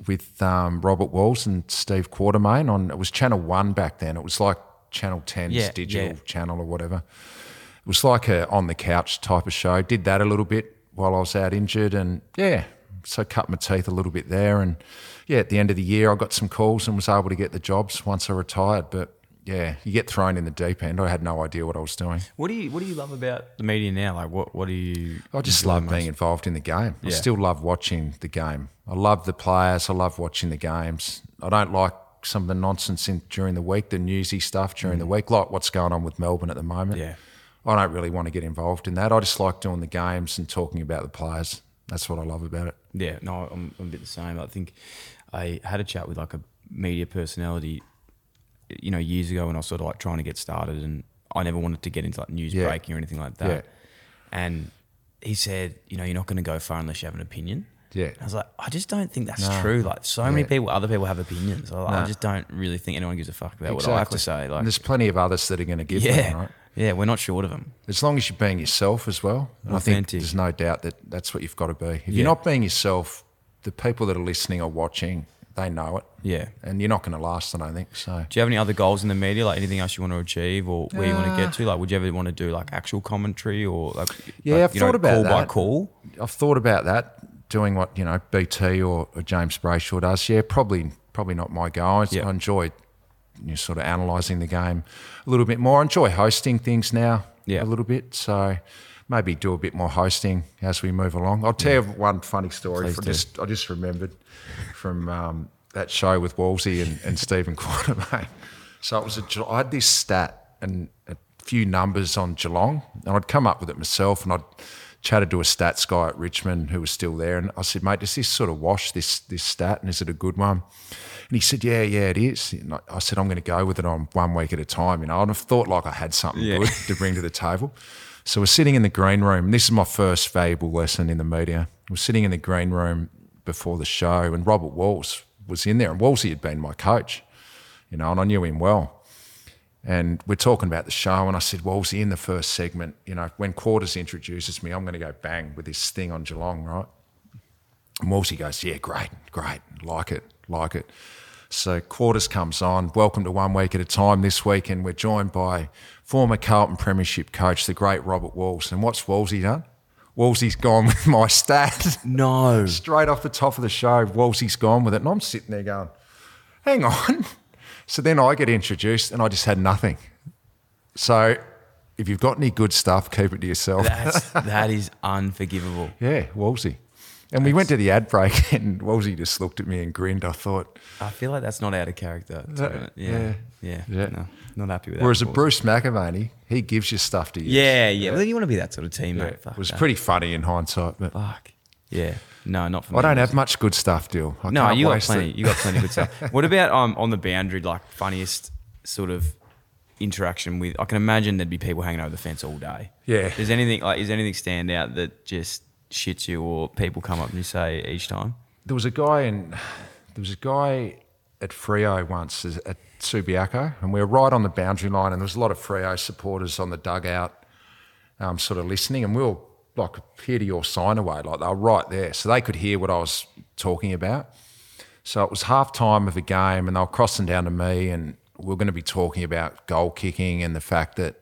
with um, Robert Walls and Steve Quartermain on. It was Channel One back then. It was like Channel 10's Yeah, digital yeah. channel or whatever. It was like a on the couch type of show. Did that a little bit while I was out injured, and yeah, so cut my teeth a little bit there. And yeah, at the end of the year, I got some calls and was able to get the jobs once I retired. But yeah, you get thrown in the deep end. I had no idea what I was doing. What do you what do you love about the media now? Like what what do you? I just love most? being involved in the game. I still love watching the game. I love the players. I love watching the games. I don't like some of the nonsense in, during the week, the newsy stuff during the week, like what's going on with Melbourne at the moment. Mm. Yeah. I don't really want to get involved in that. I just like doing the games and talking about the players. That's what I love about it. Yeah, no, I'm, I'm a bit the same. I think I had a chat with like a media personality, you know, years ago when I was sort of like trying to get started, and I never wanted to get into like news Yeah. breaking or anything like that. Yeah. And he said, you know, you're not going to go far unless you have an opinion. Yeah. And I was like, I just don't think that's No. true. Like, so many people, other people have opinions. I, I No. just don't really think anyone gives a fuck about what I have to say. Like, and there's plenty of others that are going to give yeah, them, right? yeah, we're not short of them. As long as you're being yourself as well. And I think there's no doubt that that's what you've got to be. If Yeah. you're not being yourself, the people that are listening or watching, they know it. Yeah. And you're not going to last, I don't think. So Do you have any other goals in the media, like anything else you want to achieve or where you want to Uh, get to? Like, would you ever want to do like actual commentary or like, Yeah, like, I've you know, thought about call that. by call? I've thought about that, doing what you know BT or, or James Brayshaw does. Yeah, probably probably not my goal. I, Yeah. I enjoy you know, sort of analysing the game a little bit more. I enjoy hosting things now Yeah. a little bit. So maybe do a bit more hosting as we move along. I'll tell you one funny story. Just I just remembered from um, that show with Wallsy and, and Stephen *laughs* Quartermain. So it was a, I had this stat and a few numbers on Geelong, and I'd come up with it myself, and I'd chatted to a stats guy at Richmond who was still there, and I said, "Mate, does this sort of wash this this stat, and is it a good one?" And he said, "Yeah, yeah, it is." And I- I said, "I'm going to go with it on one week at a time." You know, I'd have thought like I had something Yeah. good to *laughs* bring to the table. So we're sitting in the green room, this is my first valuable lesson in the media. We're sitting in the green room before the show, and Robert Walls was in there, and Wallsy had been my coach, you know, and I knew him well. And we're talking about the show, and I said, Wallsy, in the first segment, you know, when Quarters introduces me, I'm going to go bang with this thing on Geelong, right? And goes, Yeah, great, great, like it, like it. So Quarters comes on. Welcome to One Week at a Time this week, and we're joined by former Carlton Premiership coach, the great Robert Walls. And what's Wallsy done? Wallsy's gone with my stat. No. *laughs* Straight off the top of the show, Wallsy's gone with it. And I'm sitting there going, hang on. *laughs* So then I get introduced and I just had nothing. So if you've got any good stuff, keep it to yourself. That's, *laughs* that is unforgivable. yeah, Wallsy. And we went to the ad break *laughs* and Wallsy just looked at me and grinned. I thought, I feel like that's not out of character. be Uh, yeah, yeah, Yeah. No, not happy with that. whereas a Bruce McAvaney, he gives you stuff to use. Yeah, yeah. Well, you want to be that sort of teammate. Yeah, Fuck it was that. pretty funny in hindsight, but Fuck. Yeah. No, not for me. I don't have much good stuff, Dyl. I No, can't you got plenty. it. You got plenty of good stuff. *laughs* What about um on the boundary, like funniest sort of interaction with? I can imagine there'd be people hanging over the fence all day. Yeah. Does anything like is anything stand out that just shits you, or people come up and you say each time? there was a guy in there was a guy at Freo once at Subiaco, and we were right on the boundary line, and there was a lot of Freo supporters on the dugout, um, sort of listening, and we were like here to your sign away, like they were right there, so they could hear what I was talking about. So it was half time of a game, and they were crossing down to me, and we were going to be talking about goal kicking and the fact that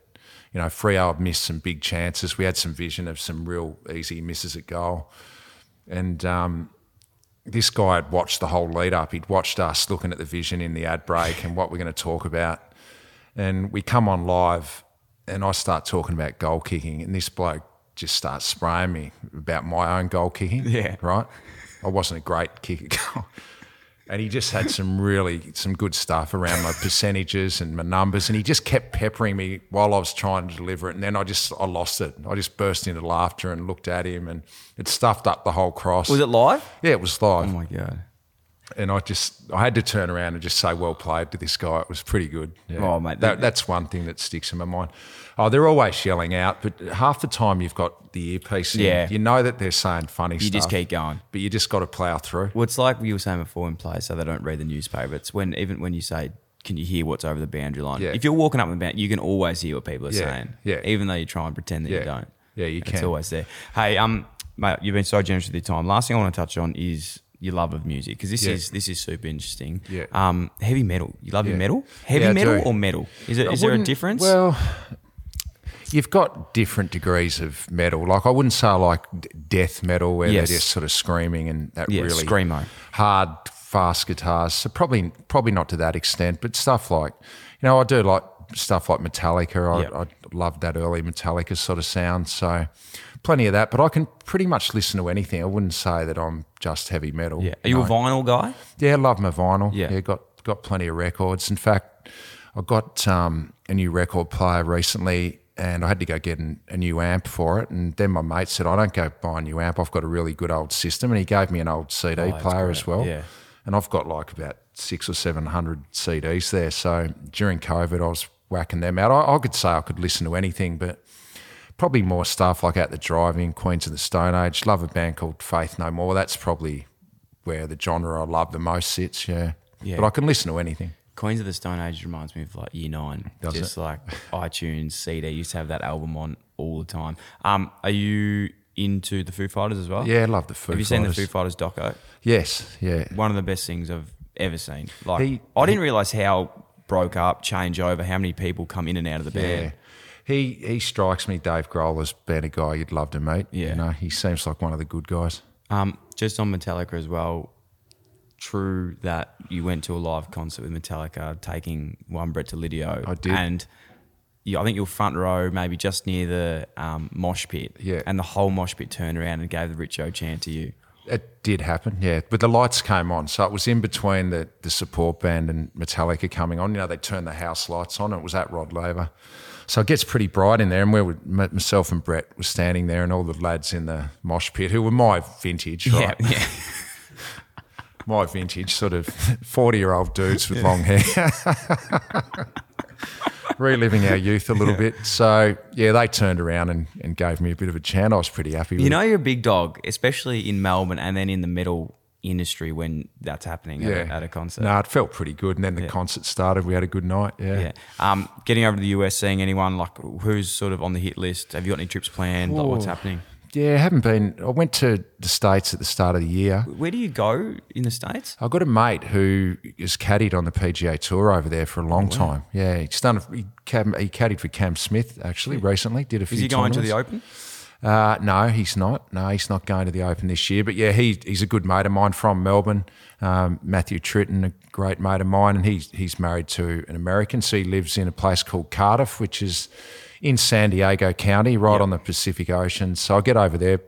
you know Freo had missed some big chances. We had some vision of some real easy misses at goal, and um, this guy had watched the whole lead up. He'd watched us looking at the vision in the ad break and what we're going to talk about. And we come on live and I start talking about goal kicking and this bloke just starts spraying me about my own goal kicking. Yeah. Right? I wasn't a great kicker. And he just had some really some good stuff around my percentages and my numbers, and he just kept peppering me while I was trying to deliver it. And then I just I lost it. I just burst into laughter and looked at him, and it stuffed up the whole cross. Was it live? Yeah, it was live. Oh my god. and I just I had to turn around and just say well played to this guy. It was pretty good. Yeah. Oh, mate, that, that's one thing that sticks in my mind. Oh, they're always yelling out, but half the time you've got the earpiece. In, Yeah. you know that they're saying funny You stuff. You just keep going. but you just got to plough through. Well, it's like you were saying before in play, so they don't read the newspaper. It's when even when you say, "Can you hear what's over the boundary line?" Yeah. If you're walking up the boundary, you can always hear what people are Yeah, saying. yeah. Even though you try and pretend that you don't. Yeah, you can. It's always there. Hey, um, mate, you've been so generous with your time. Last thing I want to touch on is your love of music because this Yeah. is this is super interesting. Yeah. Um, heavy metal. You love your metal? Heavy Yeah, metal or metal? Is it I is there a difference? Well, you've got different degrees of metal. Like I wouldn't say like death metal where Yes. they're just sort of screaming and that Yeah, really screamo. hard, fast guitars. So probably probably not to that extent, but stuff like you know I do like stuff like Metallica. I, Yep. I loved that early Metallica sort of sound. So plenty of that. But I can pretty much listen to anything. I wouldn't say that I'm just heavy metal. yeah. Are you a vinyl guy? Yeah, I love my vinyl. Yeah. Yeah, got got plenty of records. In fact, I got um, a new record player recently, and I had to go get an, a new amp for it. And then my mate said, "I don't go buy a new amp. I've got a really good old system." And he gave me an old CD Oh, player as well. Yeah. And I've got like about six or seven hundred CDs there. So during COVID, I was whacking them out. I, I could say I could listen to anything, but probably more stuff like At the Drive-In, Queens of the Stone Age. Love a band called Faith No More. That's probably where the genre I love the most sits. Yeah, Yeah. But I can listen to anything. Queens of the Stone Age reminds me of like year nine. Does Just it? like *laughs* iTunes, CD. Used to have that album on all the time. Um, are you into the Foo Fighters as well? Yeah, I love the Foo Fighters. Have you seen the Fighters. Foo Fighters doco? Yes, yeah. One of the best things I've ever seen. Like He- I didn't realize how broke up, change over, how many people come in and out of the Yeah. band. He he strikes me, Dave Grohl, as being a guy you'd love to meet. Yeah. You know, he seems like one of the good guys. Um, just on Metallica as well. True that you went to a live concert with Metallica, taking one Brett Deledio. I did. and you, I think you were front row, maybe just near the um, mosh pit. Yeah. and the whole mosh pit turned around and gave the Richo chant to you. It did happen, yeah. But the lights came on, so it was in between the, the support band and Metallica coming on. You know, they turned the house lights on. It was at Rod Laver, so it gets pretty bright in there. And where we, myself and Brett were standing there, and all the lads in the mosh pit who were my vintage, right? Yeah, yeah. *laughs* my vintage, sort of forty year old dudes with long hair. *laughs* Reliving our youth a little bit. So yeah, they turned around and, and gave me a bit of a chant. I was pretty happy with You it. know you're a big dog, especially in Melbourne and then in the metal industry when that's happening at, a, at a concert. No, it felt pretty good. And then the concert started. We had a good night. Yeah. Yeah. Um, getting over to the US, seeing anyone like who's sort of on the hit list. Have you got any trips planned? Like what's happening? Yeah, I haven't been. I went to the States at the start of the year. Where do you go in the states? I've got a mate who is caddied on the PGA Tour over there for a Oh, long time. Yeah, he's done. A, he, he caddied for Cam Smith actually recently. Did a few. Is he going to the. Open? Uh, no, he's not. No, he's not going to the Open this year. But yeah, he, he's a good mate of mine from Melbourne. Um, Matthew Tritton, a great mate of mine, and he's he's married to an American. So he lives in a place called Cardiff, which is in San Diego County, right on the Pacific Ocean. So I get over there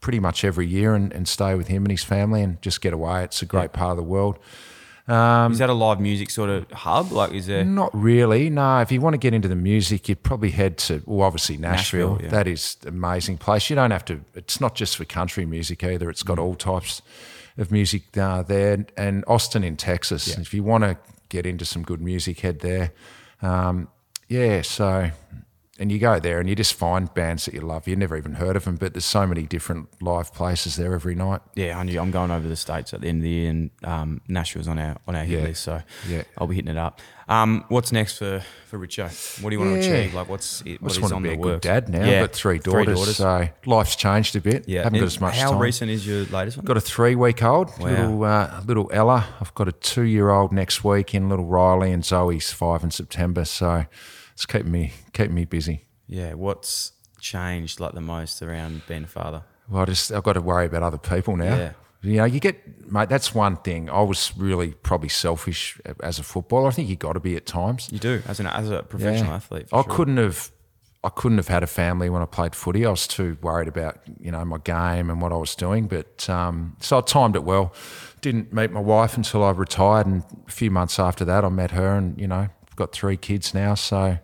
pretty much every year and, and stay with him and his family and just get away. It's a great part of the world. is that a live music sort of hub? Like, is there? Not really. No, if you want to get into the music, you'd probably head to, well, obviously Nashville. Nashville, yeah. That is an amazing place. You don't have to, it's not just for country music either. It's got all types of music uh, there. And Austin in Texas. If you want to get into some good music, head there. Um, yeah, so, and you go there and you just find bands that you love. You've never even heard of them, but there's so many different live places there every night. Yeah, I knew I'm going over the states at the end of the year, and um, Nashville's on our on our hit Yeah. list, so Yeah. I'll be hitting it up. Um, what's next for for Richo? What do you want to achieve? Like, what's it, I just want to on be the a works? good dad now. Yeah, I've got three daughters, so life's changed a bit. yeah, haven't And got as much How time. recent is your latest one? Got a three week old, Wow. little uh, little Ella. I've got a two year old next week in little Riley, and Zoe's five in September. So it's keeping me keeping me busy. Yeah, what's changed like the most around being a father? Well, I just I've got to worry about other people now. Yeah. You know, you get mate. That's one thing. I was really probably selfish as a footballer. I think you got to be at times. You do as an as a professional Yeah. athlete. I sure. couldn't have I couldn't have had a family when I played footy. I was too worried about you know my game and what I was doing. But um, so I timed it well. Didn't meet my wife until I retired, and a few months after that, I met her, and you know, got three kids now. So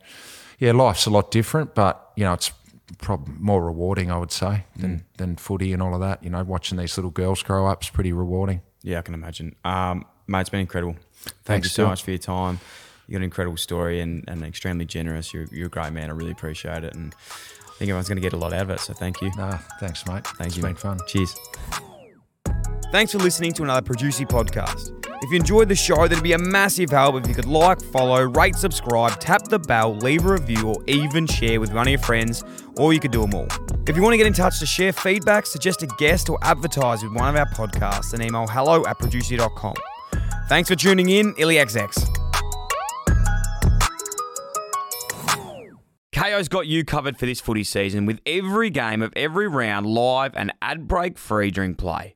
yeah, life's a lot different, but you know, it's probably more rewarding, I would say, than than footy and all of that. You know, watching these little girls grow up is pretty rewarding. Yeah, I can imagine. Um, mate, it's been incredible. Thank Thanks, you so Phil. much for your time. You got an incredible story and, and extremely generous. You're, you're a great man. I really appreciate it. And I think everyone's going to get a lot out of it. So thank you. Nah, thanks, mate. Thank It's you. been mate. fun. Cheers. Thanks for listening to another Producey podcast. If you enjoyed the show, that'd be a massive help if you could like, follow, rate, subscribe, tap the bell, leave a review, or even share with one of your friends, or you could do them all. If you want to get in touch to share feedback, suggest a guest, or advertise with one of our podcasts, then email hello at producey.com. Thanks for tuning in, IllyXX. Kayo's got you covered for this footy season with every game of every round live and ad break free during play.